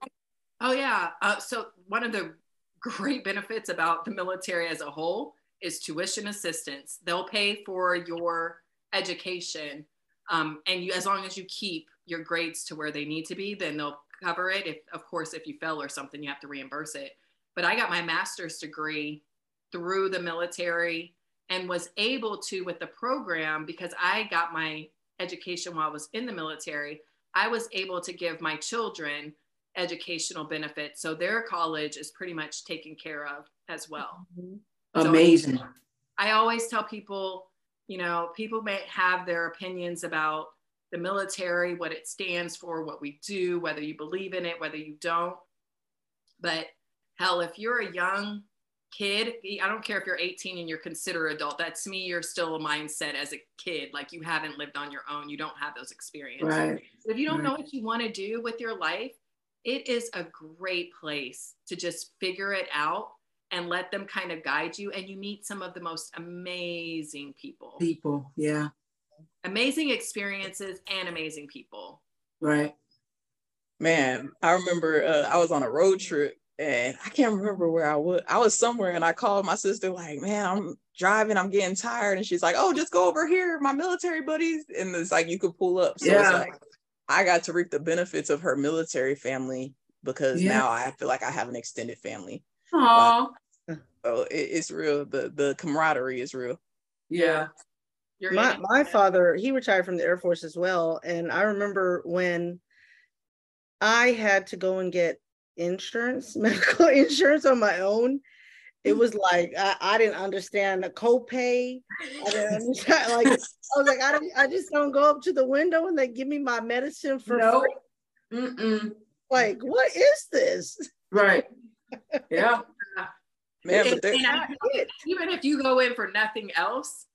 Oh yeah. Uh, so one of the great benefits about the military as a whole is tuition assistance. They'll pay for your education, um, and you, as long as you keep your grades to where they need to be, then they'll cover it. If, of course, if you fell or something, you have to reimburse it. But I got my master's degree through the military and was able to with the program because I got my education while I was in the military. I was able to give my children educational benefits. So their college is pretty much taken care of as well. Amazing. I always tell people, you know, people may have their opinions about the military, what it stands for, what we do, whether you believe in it, whether you don't. But hell, if you're a young kid, I don't care if you're 18 and you're considered adult, that's me, you're still a mindset as a kid. Like you haven't lived on your own, you don't have those experiences. Right. So if you don't Right. know what you want to do with your life, it is a great place to just figure it out and let them kind of guide you. And you meet some of the most amazing people, People. Yeah. amazing experiences, and amazing people. Right. Man, I remember uh, I was on a road trip and I can't remember where I was. I was somewhere and I called my sister, like, man, I'm driving, I'm getting tired. And she's like, oh, just go over here, my military buddies. And it's like you could pull up. So Yeah. it's like I got to reap the benefits of her military family because Yeah. now I feel like I have an extended family. Aww. Oh. So it, it's real. The the camaraderie is real. Yeah. You're my in my father he retired from the air force as well and i remember when i had to go and get insurance medical insurance on my own it was like i, I didn't understand the copay i didn't understand like i was like I, don't, I just don't go up to the window and they give me my medicine for No. free Mm-mm. like what is this Right. Yeah. Man, And- there, and I- even if you go in for nothing else,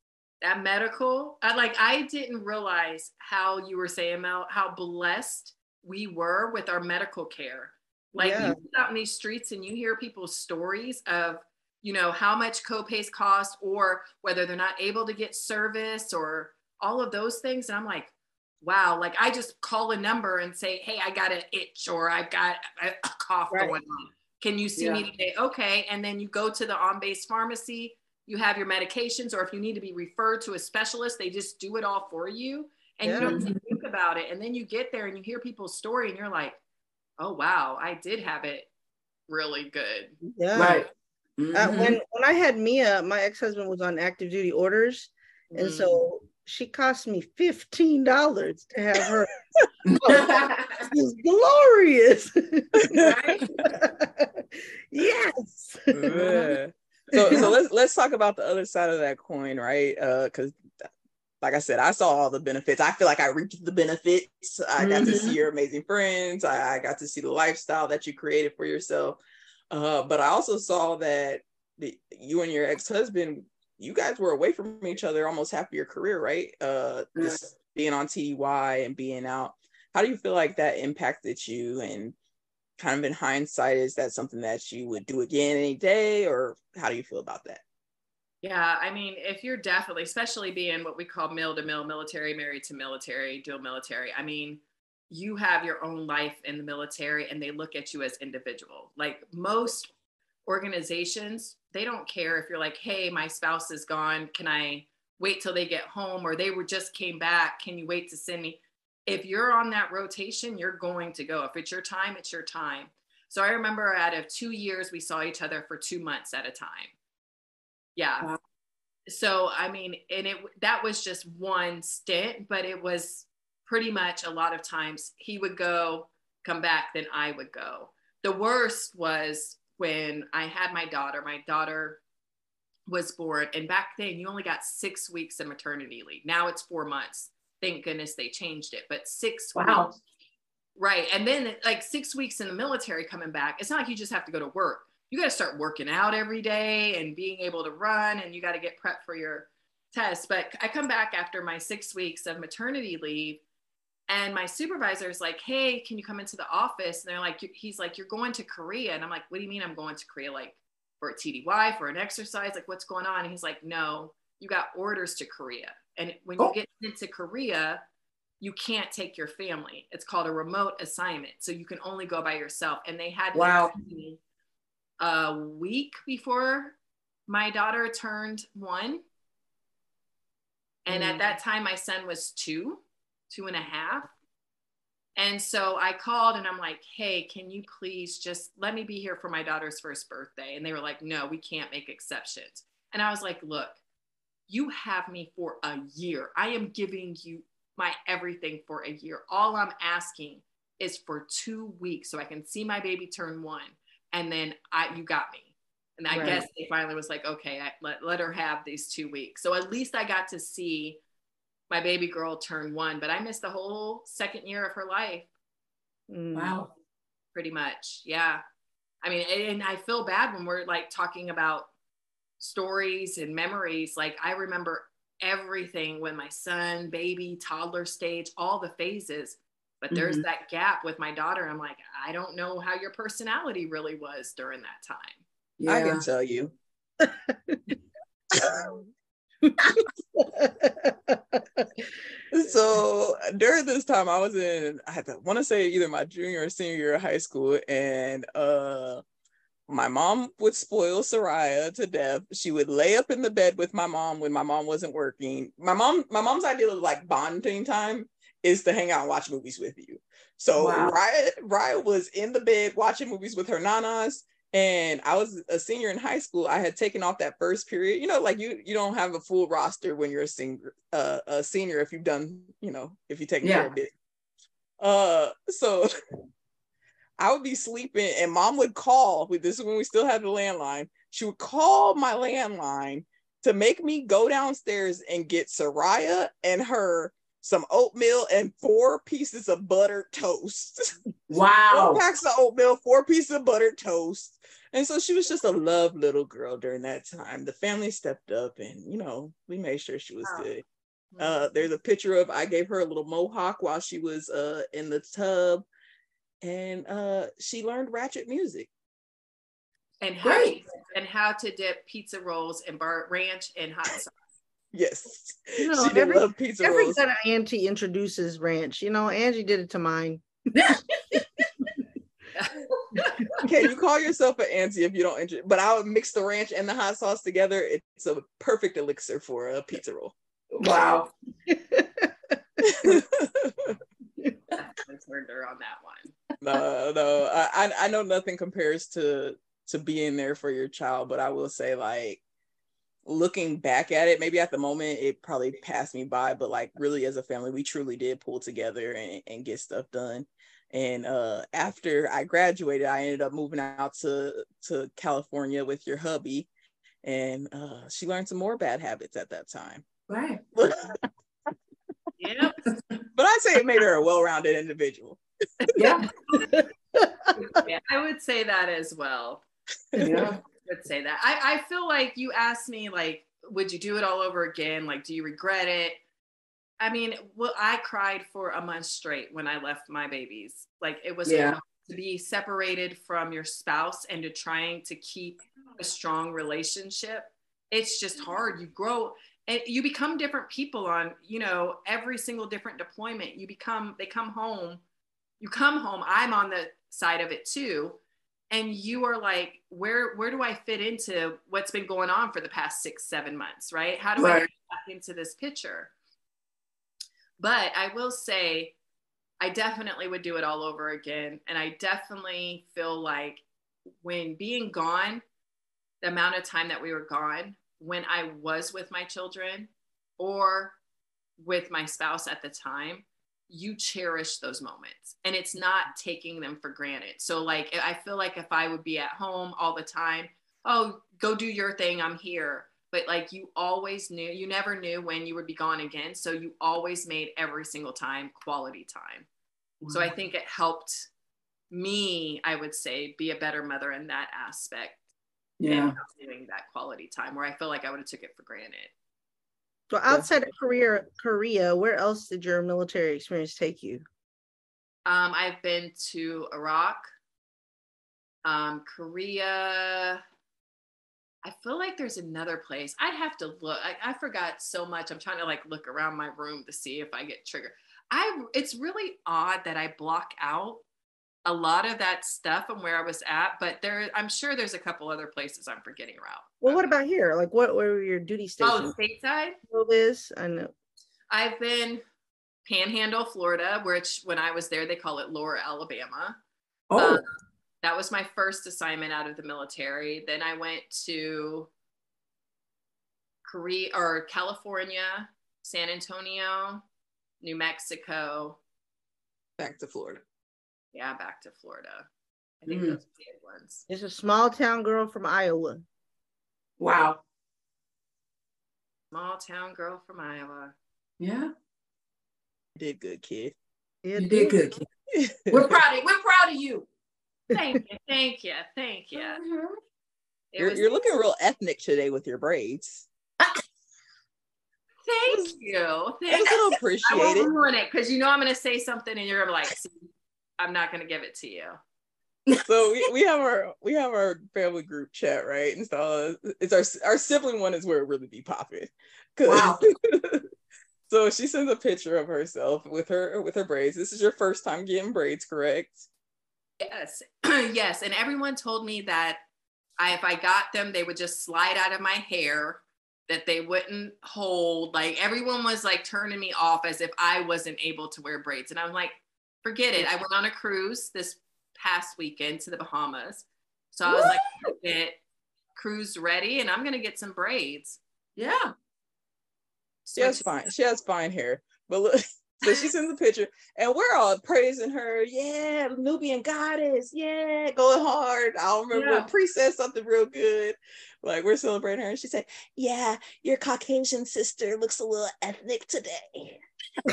that medical, I like I didn't realize how you were saying Mel, how blessed we were with our medical care. Like Yeah. you get out in these streets and you hear people's stories of, you know, how much copays cost or whether they're not able to get service or all of those things. And I'm like, wow, like I just call a number and say, hey, I got an itch or I've got a, cough Right. going on. Can you see me today? Okay. And then you go to the on base pharmacy, you have your medications, or if you need to be referred to a specialist, they just do it all for you. And Yeah. you don't think about it. And then you get there and you hear people's story and you're like, oh, wow, I did have it really good. yeah Right. Uh, Mhm. when when I had Mia, my ex husband was on active duty orders, and Mm. so she cost me fifteen dollars to have her. This is glorious. Right? yes. Yeah. so so let's let's talk about the other side of that coin, right? Uh, because like I said, I saw all the benefits. I feel like I reaped the benefits. I got to see your amazing friends. I, I got to see the lifestyle that you created for yourself. Uh, but I also saw that the, you and your ex-husband, you guys were away from each other almost half of your career, right? Uh, just being on TDY and being out. How do you feel like that impacted you? And kind of in hindsight, is that something that you would do again any day, or how do you feel about that? Yeah, I mean, if you're definitely, especially being what we call mil to mil military, married to military, dual military, I mean, you have your own life in the military and they look at you as individual. Like most organizations, they don't care if you're like, hey, my spouse is gone. Can I wait till they get home? Or they were just came back. Can you wait to send me? If you're on that rotation, you're going to go. If it's your time, it's your time. So I remember out of two years, we saw each other for two months at a time. Yeah. Wow. So I mean, and it that was just one stint, but it was pretty much a lot of times he would go, come back, then I would go. The worst was when I had my daughter. My daughter was born, and back then you only got six weeks of maternity leave. Now it's four months. Thank goodness they changed it, but six Wow. weeks. Right. And then like six weeks in the military coming back, it's not like you just have to go to work. You got to start working out every day and being able to run and you got to get prepped for your test. But I come back after my six weeks of maternity leave and my supervisor is like, Hey, can you come into the office? And they're like, he's like, you're going to Korea. And I'm like, what do you mean I'm going to Korea? Like for a TDY, for an exercise? Like what's going on? And he's like, no, you got orders to Korea. And when you Oh. get into Korea, you can't take your family. It's called a remote assignment. So you can only go by yourself. And they had Wow. me a week before my daughter turned one. And at Mm. that time, my son was two, two and a half. And so I called and I'm like, hey, can you please just let me be here for my daughter's first birthday? And they were like, no, we can't make exceptions. And I was like, look, you have me for a year. I am giving you my everything for a year. All I'm asking is for two weeks so I can see my baby turn one. And then I, you got me. And I Right. guess they finally was like, okay, I, let, let her have these two weeks. So at least I got to see my baby girl turn one, but I missed the whole second year of her life Mm. Wow. pretty much. Yeah. I mean, and, and I feel bad when we're like talking about stories and memories. Like I remember everything when my son, baby, toddler stage, all the phases. But there's Mhm. that gap with my daughter. I'm like, I don't know how your personality really was during that time. Yeah. I can tell you. So during this time, I was in, I had to want to say either my junior or senior year of high school, and uh, my mom would spoil Soraya to death. She would lay up in the bed with my mom when my mom wasn't working. My mom, my mom's idea of like bonding time is to hang out and watch movies with you. So Wow. Raya, Raya was in the bed watching movies with her nanas, and I was a senior in high school. I had taken off that first period. You know, like you you don't have a full roster when you're a senior, uh, a senior if you've done, you know, if you take care Yeah. of it. Uh, so I would be sleeping, and mom would call. This is when we still had the landline. She would call my landline to make me go downstairs and get Soraya and her some oatmeal and four pieces of buttered toast. Wow. four packs of oatmeal, four pieces of buttered toast. And so she was just a love little girl during that time. The family stepped up and, you know, we made sure she was Wow. good. Uh, there's a picture of I gave her a little mohawk while she was uh, in the tub. And uh, she learned ratchet music. and how Great. and how to dip pizza rolls and bar ranch and hot sauce. Yes. You know, she did every- love pizza Every rolls. good auntie introduces ranch. You know, Angie did it to mine. Can you call yourself an auntie if you don't enjoy? But I would mix the ranch and the hot sauce together. It's a perfect elixir for a pizza roll. Wow. I turned her on that one. no, no. I, I I know nothing compares to to being there for your child, but I will say like looking back at it, maybe at the moment it probably passed me by, but like really as a family, we truly did pull together and, and get stuff done. And uh, after I graduated, I ended up moving out to to California with your hubby, and uh, she learned some more bad habits at that time. Right. but I'd say it made her a well-rounded individual. Yeah. yeah, I would say that as well. Yeah. Would say that. I, I feel like you asked me like, would you do it all over again? Like, do you regret it? I mean, well, I cried for a month straight when I left my babies. Like it was Yeah. to be separated from your spouse and to trying to keep a strong relationship. It's just hard. You grow and you become different people on, you know, every single different deployment. You become, they come home, you come home. I'm on the side of it too and you are like where where do i fit into what's been going on for the past six seven months right? How do i Right. get back into this picture? But i will say i definitely would do it all over again. And i definitely feel like when being gone the amount of time that we were gone when i was with my children or with my spouse at the time you cherish those moments and it's not taking them for granted. So like I feel like if I would be at home all the time, oh, go do your thing, I'm here. But like you always knew, you never knew when you would be gone again. So you always made every single time quality time. So I mm-hmm. think it helped me, I would say, be a better mother in that aspect. Yeah. Doing that quality time where I feel like I would have took it for granted. So outside of Korea, Korea, where else did your military experience take you? Um, I've been to Iraq, um, Korea. I feel like there's another place. I'd have to look. I, I forgot so much. I'm trying to like look around my room to see if I get triggered. I it's really odd that I block out a lot of that stuff and where I was at, but there I'm sure there's a couple other places I'm forgetting about. Well, what about here? Like, what were your duty Oh, stations? stateside? Oh, Liz, I know. I've been Panhandle, Florida, which when I was there they call it Lower Alabama. Oh, Um, that was my first assignment out of the military. Then I went to Korea or California, San Antonio, New Mexico. Back to Florida. Yeah, back to Florida. I think Mm. those are the big ones. It's a small town girl from Iowa. wow. Small town girl from Iowa. Yeah. Did good, kid. You did good. kid. We're proud of we're proud of you. Thank you, thank you, thank you. Mhm. You're, was- you're looking real ethnic today with your braids. thank you, I thank just you. don't I appreciate won't it. ruin it because you know I'm gonna say something and you're gonna be like, "See, I'm not gonna give it to you. so we, we have our we have our family group chat right and so it's our our sibling one is where it really be popping Wow. so she sends a picture of herself with her with her braids this is your first time getting braids correct Yes, yes, and everyone told me that I, if I got them, they would just slide out of my hair. That they wouldn't hold. Like everyone was like turning me off as if I wasn't able to wear braids, and I'm like, forget it. I went on a cruise this past weekend to the Bahamas, so I was like, get cruise ready, and I'm gonna get some braids. Yeah. she has fine she has fine hair but look so she sends a picture and we're all praising her. Yeah nubian goddess. Yeah going hard. I don't remember Yeah. pre said something real good. Like we're celebrating her and she said yeah your caucasian sister looks a little ethnic today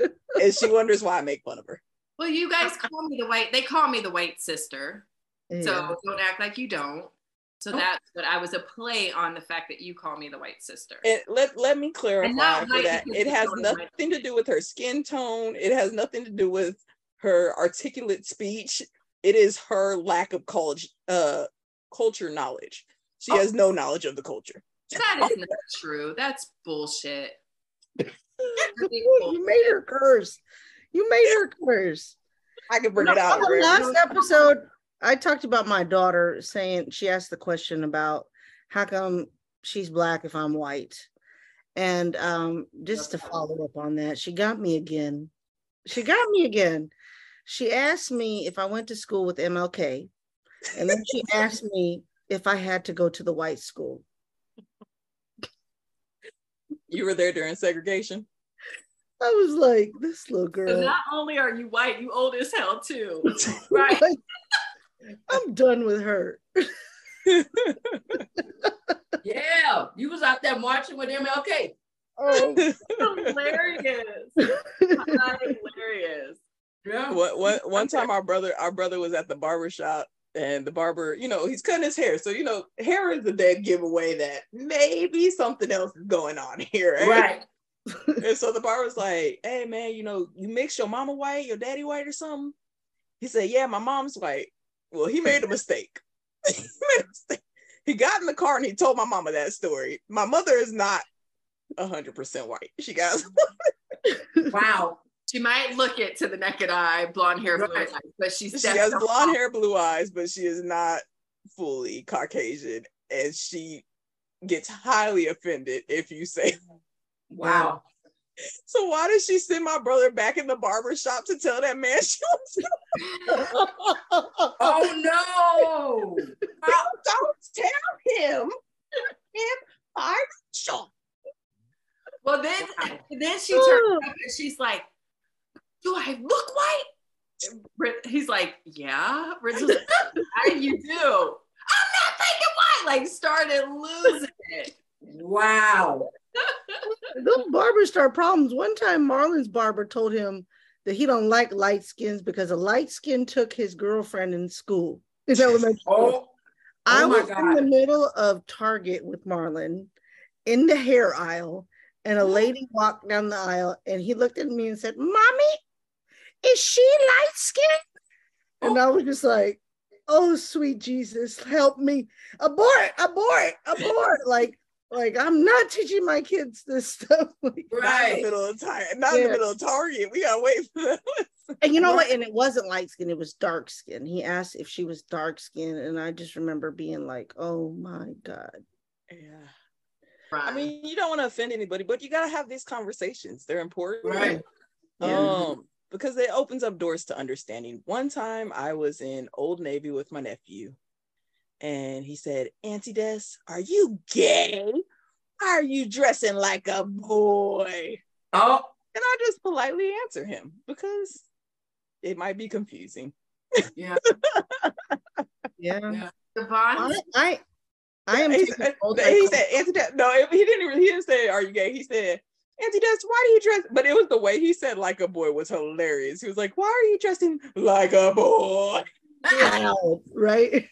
and she wonders why i make fun of her Well, you guys call me the white. They call me the white sister. Yeah. So don't act like you don't. So Oh. that's what I was a play on the fact that you call me the white sister. And let, let me clarify for that. It has nothing to do with her skin tone. It has nothing to do with her articulate speech. It is her lack of college uh culture knowledge. She Oh. has no knowledge of the culture. That is not true. That's bullshit. you made her curse. You made her curse. I can bring No, it out. the last episode, I talked about my daughter saying she asked the question about how come she's black if I'm white. And um, just to follow up on that, she got me again. She got me again. She asked me if I went to school with MLK, and then she asked me if I had to go to the white school. You were there during segregation. I was like, this little girl. not only are you white, you old as hell too. Right. Like, I'm done with her. Yeah, you was out there marching with MLK. Oh, Hilarious. Hilarious. Yeah. one, one, one time our brother our brother was at the barber shop and the barber you know he's cutting his hair. So you know hair is a dead giveaway that maybe something else is going on here Right. right. and so the barber's like hey man you know you mix your mama white your daddy white or something? He said yeah my mom's white. Well he made a mistake. He made a mistake. He got in the car and he told my mama that story. My mother is not 100% white. She got Wow. She might look it to the naked eye, blonde hair, blue Right. eyes, but she's she has blonde hair, blue eyes, but she is not fully Caucasian, and she gets highly offended if you say. Wow. So why did she send my brother back in the barber shop to tell that man she was? Oh no. don't, don't tell him. If I'm. Well, then, then she turns up and she's like, "Do I look white?" He's like, "Yeah." Rachel's like, "How do you do?" I'm not thinking white. Like, started losing it. Wow. those barbers start problems. One time, Marlon's barber told him that he don't like light skins because a light skin took his girlfriend in school. In elementary school. Oh, I oh my was in the middle of Target with Marlon in the hair aisle, and a lady walked down the aisle, and he looked at me and said, "Mommy, is she light skinned?" And I was just like, "Oh, sweet Jesus, help me! Abort! Abort! Abort!" like, like I'm not teaching my kids this stuff. Like, Not in the right. middle of time. Not in the middle of Target. We gotta wait for that. and you know what? And it wasn't light skin; it was dark skin. He asked if she was dark skinned, and I just remember being like, "Oh my god." Yeah. Right. I mean, you don't want to offend anybody, but you gotta have these conversations. They're important. Right. Yeah. Um, because it opens up doors to understanding. One time I was in Old Navy with my nephew, and he said, Auntie Des, are you gay? Are you dressing like a boy? Oh, And I just politely answer him because it might be confusing. yeah. Yeah. Devon, I, I, I am. he said, multi- he said, Auntie Des, no, he didn't even, he didn't say, are you gay? He said, Auntie Des, why do you dress? But it was the way he said like a boy was hilarious. He was like, why are you dressing like a boy? loud, right?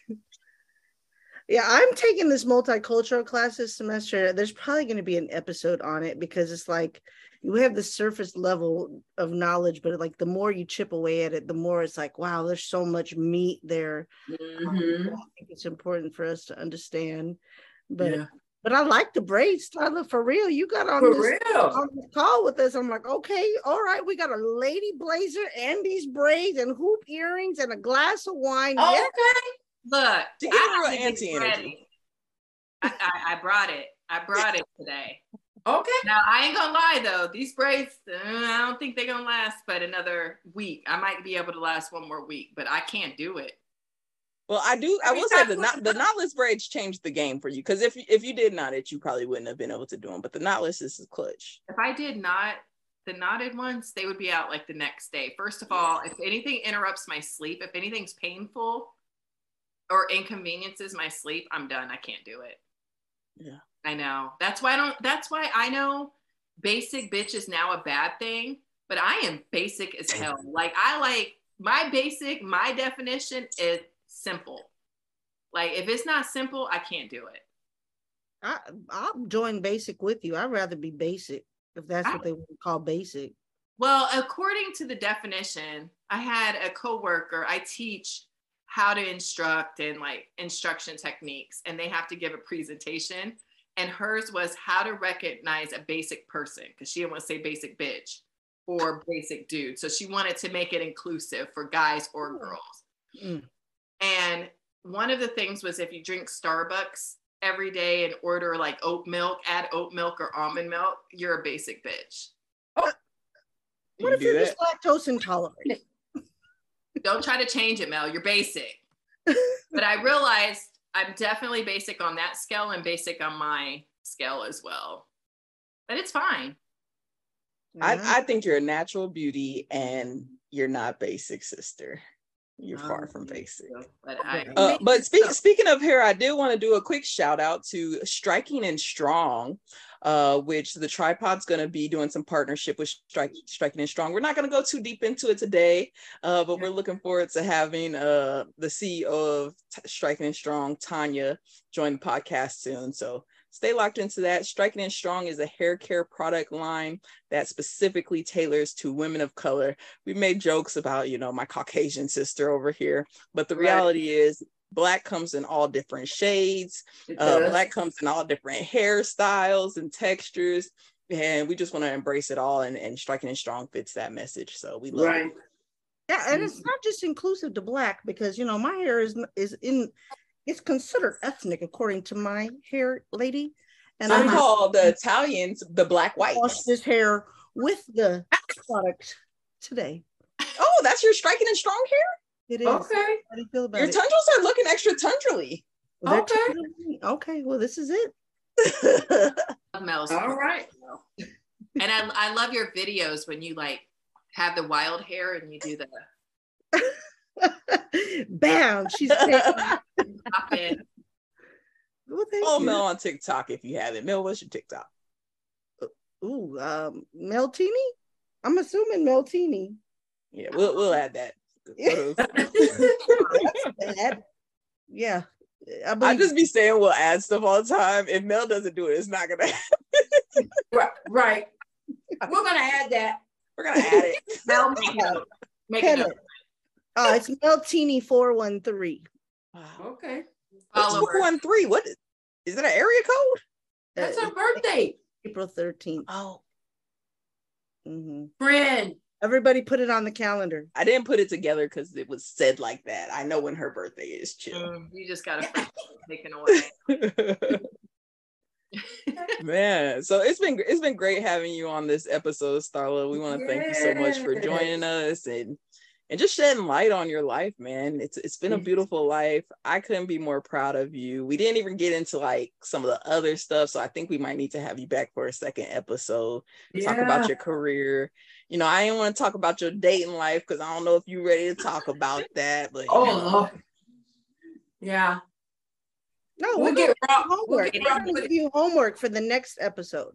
Yeah, I'm taking this multicultural class this semester. There's probably going to be an episode on it because it's like you have the surface level of knowledge, but like the more you chip away at it, the more it's like, wow, there's so much meat there. Mhm. I think it's important for us to understand. But Yeah. But I like the braids, Tyler. For real, you got on For this real. on this call with us. I'm like, okay, all right, we got a lady blazer and these braids and hoop earrings and a glass of wine. Oh, Yeah, Okay. look, To give I her have auntie energy. I, I, I brought it. I brought it today. Okay. Now I ain't gonna lie though, these braids, uh, I don't think they're gonna last but another week. I might be able to last one more week, but I can't do it. Well, I do. I Every will say the knot, the knotless braids changed the game for you because if if you did knot it, you probably wouldn't have been able to do them. But the knotless is a clutch. If I did not the knotted ones, they would be out like the next day. First of all, if anything interrupts my sleep, if anything's painful or inconveniences my sleep, I'm done. I can't do it. Yeah. I know. That's why I don't that's why I know basic bitch is now a bad thing, but I am basic as hell. Like I like my basic, my definition is simple. Like if it's not simple, I can't do it. I, I'll join basic with you. I'd rather be basic if that's what they would call basic. Well, according to the definition, I had a coworker, I teach how to instruct and like instruction techniques, and they have to give a presentation. And hers was how to recognize a basic person because she didn't want to say basic bitch or basic dude. So she wanted to make it inclusive for guys or girls. Mm. And one of the things was if you drink Starbucks every day and order like oat milk, add oat milk or almond milk, you're a basic bitch. Oh. You What if you're that. just lactose intolerant? Don't try to change it, Mel. You're basic. but I realized I'm definitely basic on that scale and basic on my scale as well. but it's fine. I, I think you're a natural beauty and you're not basic, sister. You're far Um, from basic. But I, Uh, but speak, speaking of hair, I did want to do a quick shout out to Striking and Strong, uh, which the tripod's going to be doing some partnership with Strike, Striking and Strong. We're not going to go too deep into it today, uh, but we're looking forward to having uh, the CEO of T- Striking and Strong, Tanya, join the podcast soon. So stay locked into that. Striking and Strong is a hair care product line that specifically tailors to women of color. We made jokes about, you know, my Caucasian sister over here, but the Right. reality is black comes in all different shades. It Uh, black comes in all different hairstyles and textures. And we just want to embrace it all. And, and striking and strong fits that message. So we love right. it. Yeah, and it's not just inclusive to black because you know my hair is is in it's considered ethnic according to my hair lady, and Some I call the Italians the black whites. washed this hair with the product today. Oh, that's your striking and strong hair? It is. Okay. How do you feel about Your it? tundrels are looking extra tundrally. Was Okay. too- Okay. Well, this is it. love Mel's All part. right. And I, I love your videos when you like have the wild hair and you do the Bam! She's taking pop. Well, oh. Mel on TikTok if you haven't. Mel, what's your TikTok? Ooh, um, Meltini. I'm assuming Meltini. Yeah, we'll we'll add that. Yeah. Bad. Yeah, I I just be saying we'll add stuff all the time. If Mel doesn't do it, it's not gonna happen. right. Right. We're gonna add that. We're gonna add it. Mel, make a note. Make a Pen it. Oh, it's Meltini four one three. Wow. Okay. What's 413? What is, is it an area code? That's her birthday. April thirteenth. Oh, hmm Friend. Everybody put it on the calendar. I didn't put it together because it was said like that. I know when her birthday is. Chill. Mm, You just got a taken away. Man, so it's been it's been great having you on this episode, Starla. We want to thank you so much for joining us and and just shedding light on your life, man. It's it's been a mm-hmm. beautiful life. I couldn't be more proud of you. We didn't even get into like some of the other stuff, so I think we might need to have you back for a second episode. Talk about your career. You know, I didn't want to talk about your dating life because I don't know if you're ready to talk about that, but you Oh know. Lord. Yeah. No, We'll we're get gonna raw. We'll homework. get We're raw give you homework for the next episode.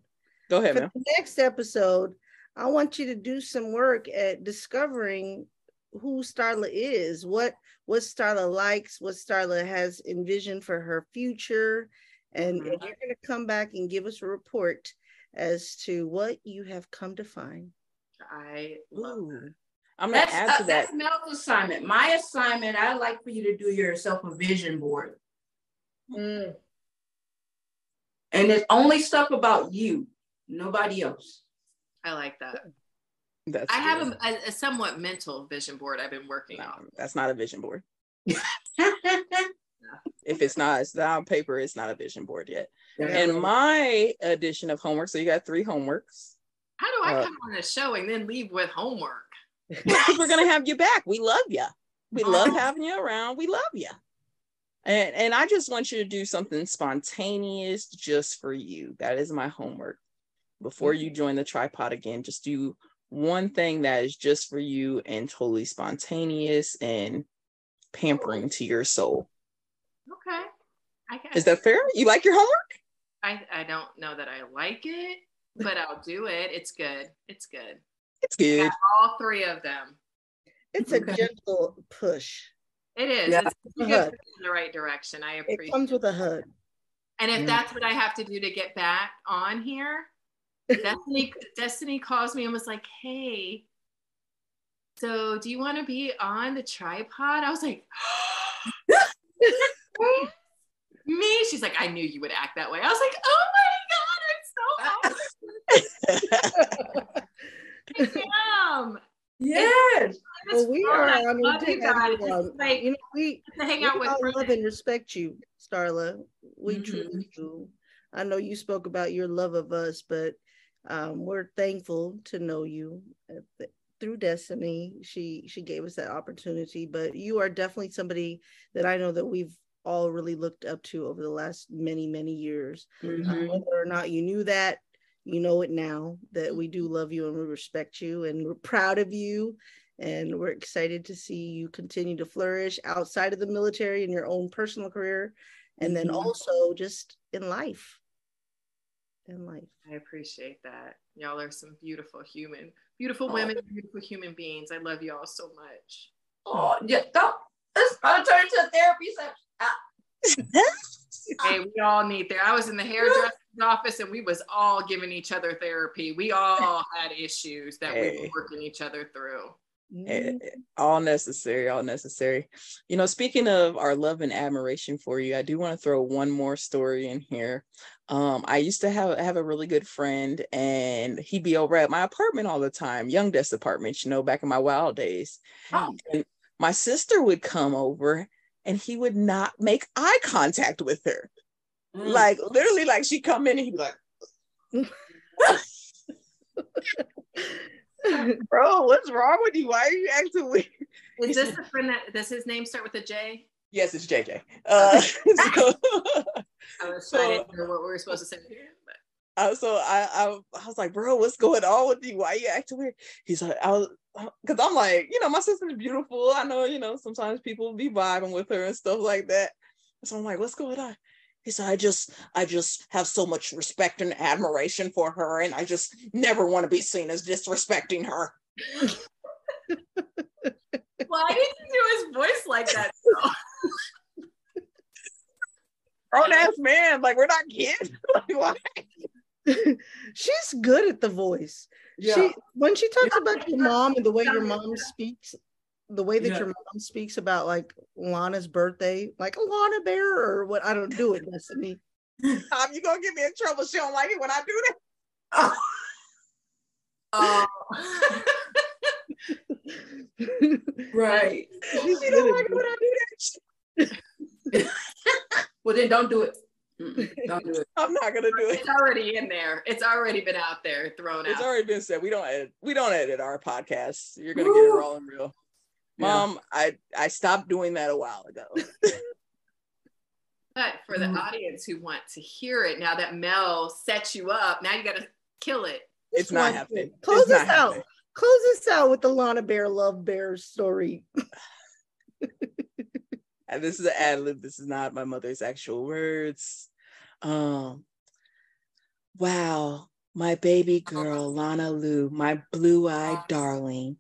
go ahead, For man. the next episode, I want you to do some work at discovering who Starla is, what what Starla likes, what Starla has envisioned for her future, and, and Mhm. you're going to come back and give us a report as to what you have come to find. I love Ooh. I'm gonna That's, add uh, to that. that's Mel's assignment. My assignment, I'd like for you to do yourself a vision board. Mm. And it's only stuff about you, nobody else. I like that. That's I have good. a, a, a somewhat mental vision board I've been working No, on. that's not a vision board. If it's not, it's not on paper, it's not a vision board yet. And my edition of homework, so you got three homeworks. How do I Uh, come on a show and then leave with homework? We're gonna have you back. We love you. We love having you around. We love you. And and I just want you to do something spontaneous just for you. That is my homework. Before you join the tripod again, just do one thing that is just for you and totally spontaneous and pampering to your soul. Okay. I got Is that fair? You like your homework? I, I don't know that I like it, but I'll do it. It's good. It's good. It's good. All three of them. It's a Okay. gentle push. It is. Yeah. It's a good push in the right direction. I appreciate It comes with a hug. And if Yeah. that's what I have to do to get back on here, Destiny Destiny calls me and was like, "Hey, so do you want to be on the tripod?" I was like, "Me?" She's like, "I knew you would act that way." I was like, "Oh my god, I'm so honored." I am. yes. Well, we fun. are I honored love to you guys. like- You know, we To hang we out with all love and respect you, Starla. We Mhm. truly do. I know you spoke about your love of us, but um, we're thankful to know you uh, through Destiny. She she gave us that opportunity, but you are definitely somebody that I know that we've all really looked up to over the last many many years. Uh, Mhm. whether or not you knew that, you know it now that we do love you and we respect you and we're proud of you and we're excited to see you continue to flourish outside of the military in your own personal career and then Mhm. also just in life in life I appreciate that. Y'all are some beautiful human, beautiful Oh. women, beautiful human beings. I love y'all so much. Oh, yeah, don't. It's gonna turn into a therapy session. Ah, Hey, we all need there. I was in the hairdresser's office and we was all giving each other therapy. We all had issues that we were working each other through. Eh, eh, all necessary, all necessary. You know, speaking of our love and admiration for you, I do want to throw one more story in here. Um, I used to have have a really good friend, and he'd be over at my apartment all the time, Young Desk apartment, you know, back in my wild days. Oh. And my sister would come over, and he would not make eye contact with her. Mm. Like literally, like she'd come in and he'd be like, "Bro, what's wrong with you? Why are you acting weird?" Is this the friend that does his name start with a J? Yes, it's JJ. Uh, so, I was So- I didn't know what we were supposed to say here, but uh, so I, I I was like, bro, what's going on with you? Why are you acting weird? He's like, I was because I'm like, you know, my sister's beautiful. I know, you know, sometimes people be vibing with her and stuff like that. So I'm like, what's going on? He said, I just, I just have so much respect and admiration for her, and I just never want to be seen as disrespecting her. why did you do his voice like that? Grown ass man, like we're not kids. why? she's good at the voice yeah. she when she talks about your mom and the way your mom speaks the way that Yeah. your mom speaks about like lana's birthday like a lana bear or what i don't do it destiny Tom, you gonna get me in trouble? She don't like it when I do that. Oh, Oh, right. She's She don't like it when I do that. Well, then don't do it. Mm-mm, don't do it. I'm not gonna do it. it's already in there. It's already been out there, thrown It's out. It's already been said. We don't edit. We don't edit our podcasts. You're gonna get it Woo. raw and real. Yeah. Mom, I I stopped doing that a while ago. But for the Mhm. audience who want to hear it, now that Mel set you up, now you got to kill it. It's not happening. close It's not us out happening. close us out with the lana bear love bear story And this is an ad lib. This is not my mother's actual words. Um, wow, my baby girl, Lana Lou, my blue-eyed darling.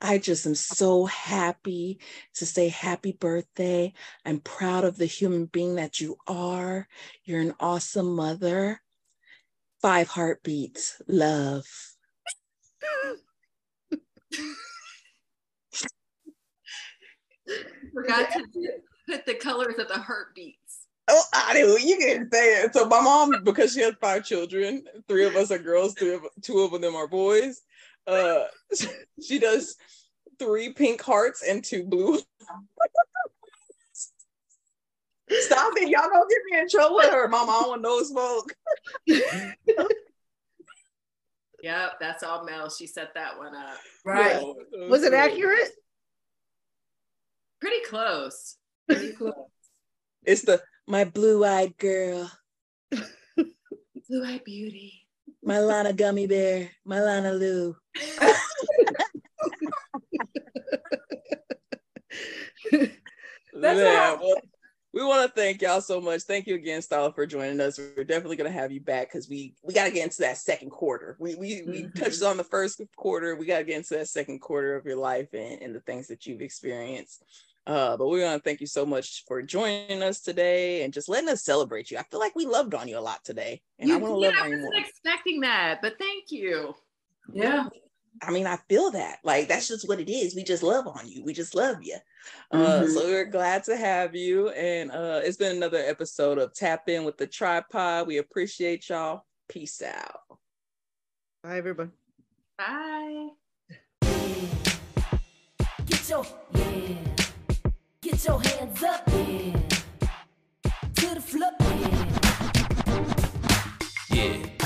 I just am so happy to say happy birthday. I'm proud of the human being that you are. You're an awesome mother. Five heartbeats, love. Forgot to put the colors of the heartbeats. Oh, I do. You can say it. So my mom, because she has five children, three of us are girls, three of two of them are boys. Uh, she does three pink hearts and two blue. Stop it! Y'all don't get me in trouble with her, mom. I don't want no smoke. Yep, that's all Mel. She set that one up. Right. Yeah. was it accurate Pretty close. Pretty close. It's the my blue-eyed girl, Blue Eye Beauty. My Lana gummy bear, my Lana Lou. That's yeah, all. well, we want to thank y'all so much. Thank you again, Stella, for joining us. We're definitely gonna have you back because we we gotta get into that second quarter. We we we Mhm. touched on the first quarter. We gotta get into that second quarter of your life and, and the things that you've experienced. Uh, but we want to thank you so much for joining us today and just letting us celebrate you. I feel like we loved on you a lot today, and I want to did. love I on you wasn't more. expecting that, but thank you. Yeah. I mean, I feel that. Like that's just what it is. We just love on you. We just love you. Uh, Mhm. so we're glad to have you. And uh, it's been another episode of Tap In with the Tripod. We appreciate y'all. Peace out. bye everybody Bye. Get your yeah. Get your hands up, yeah. To the floor, yeah. Yeah.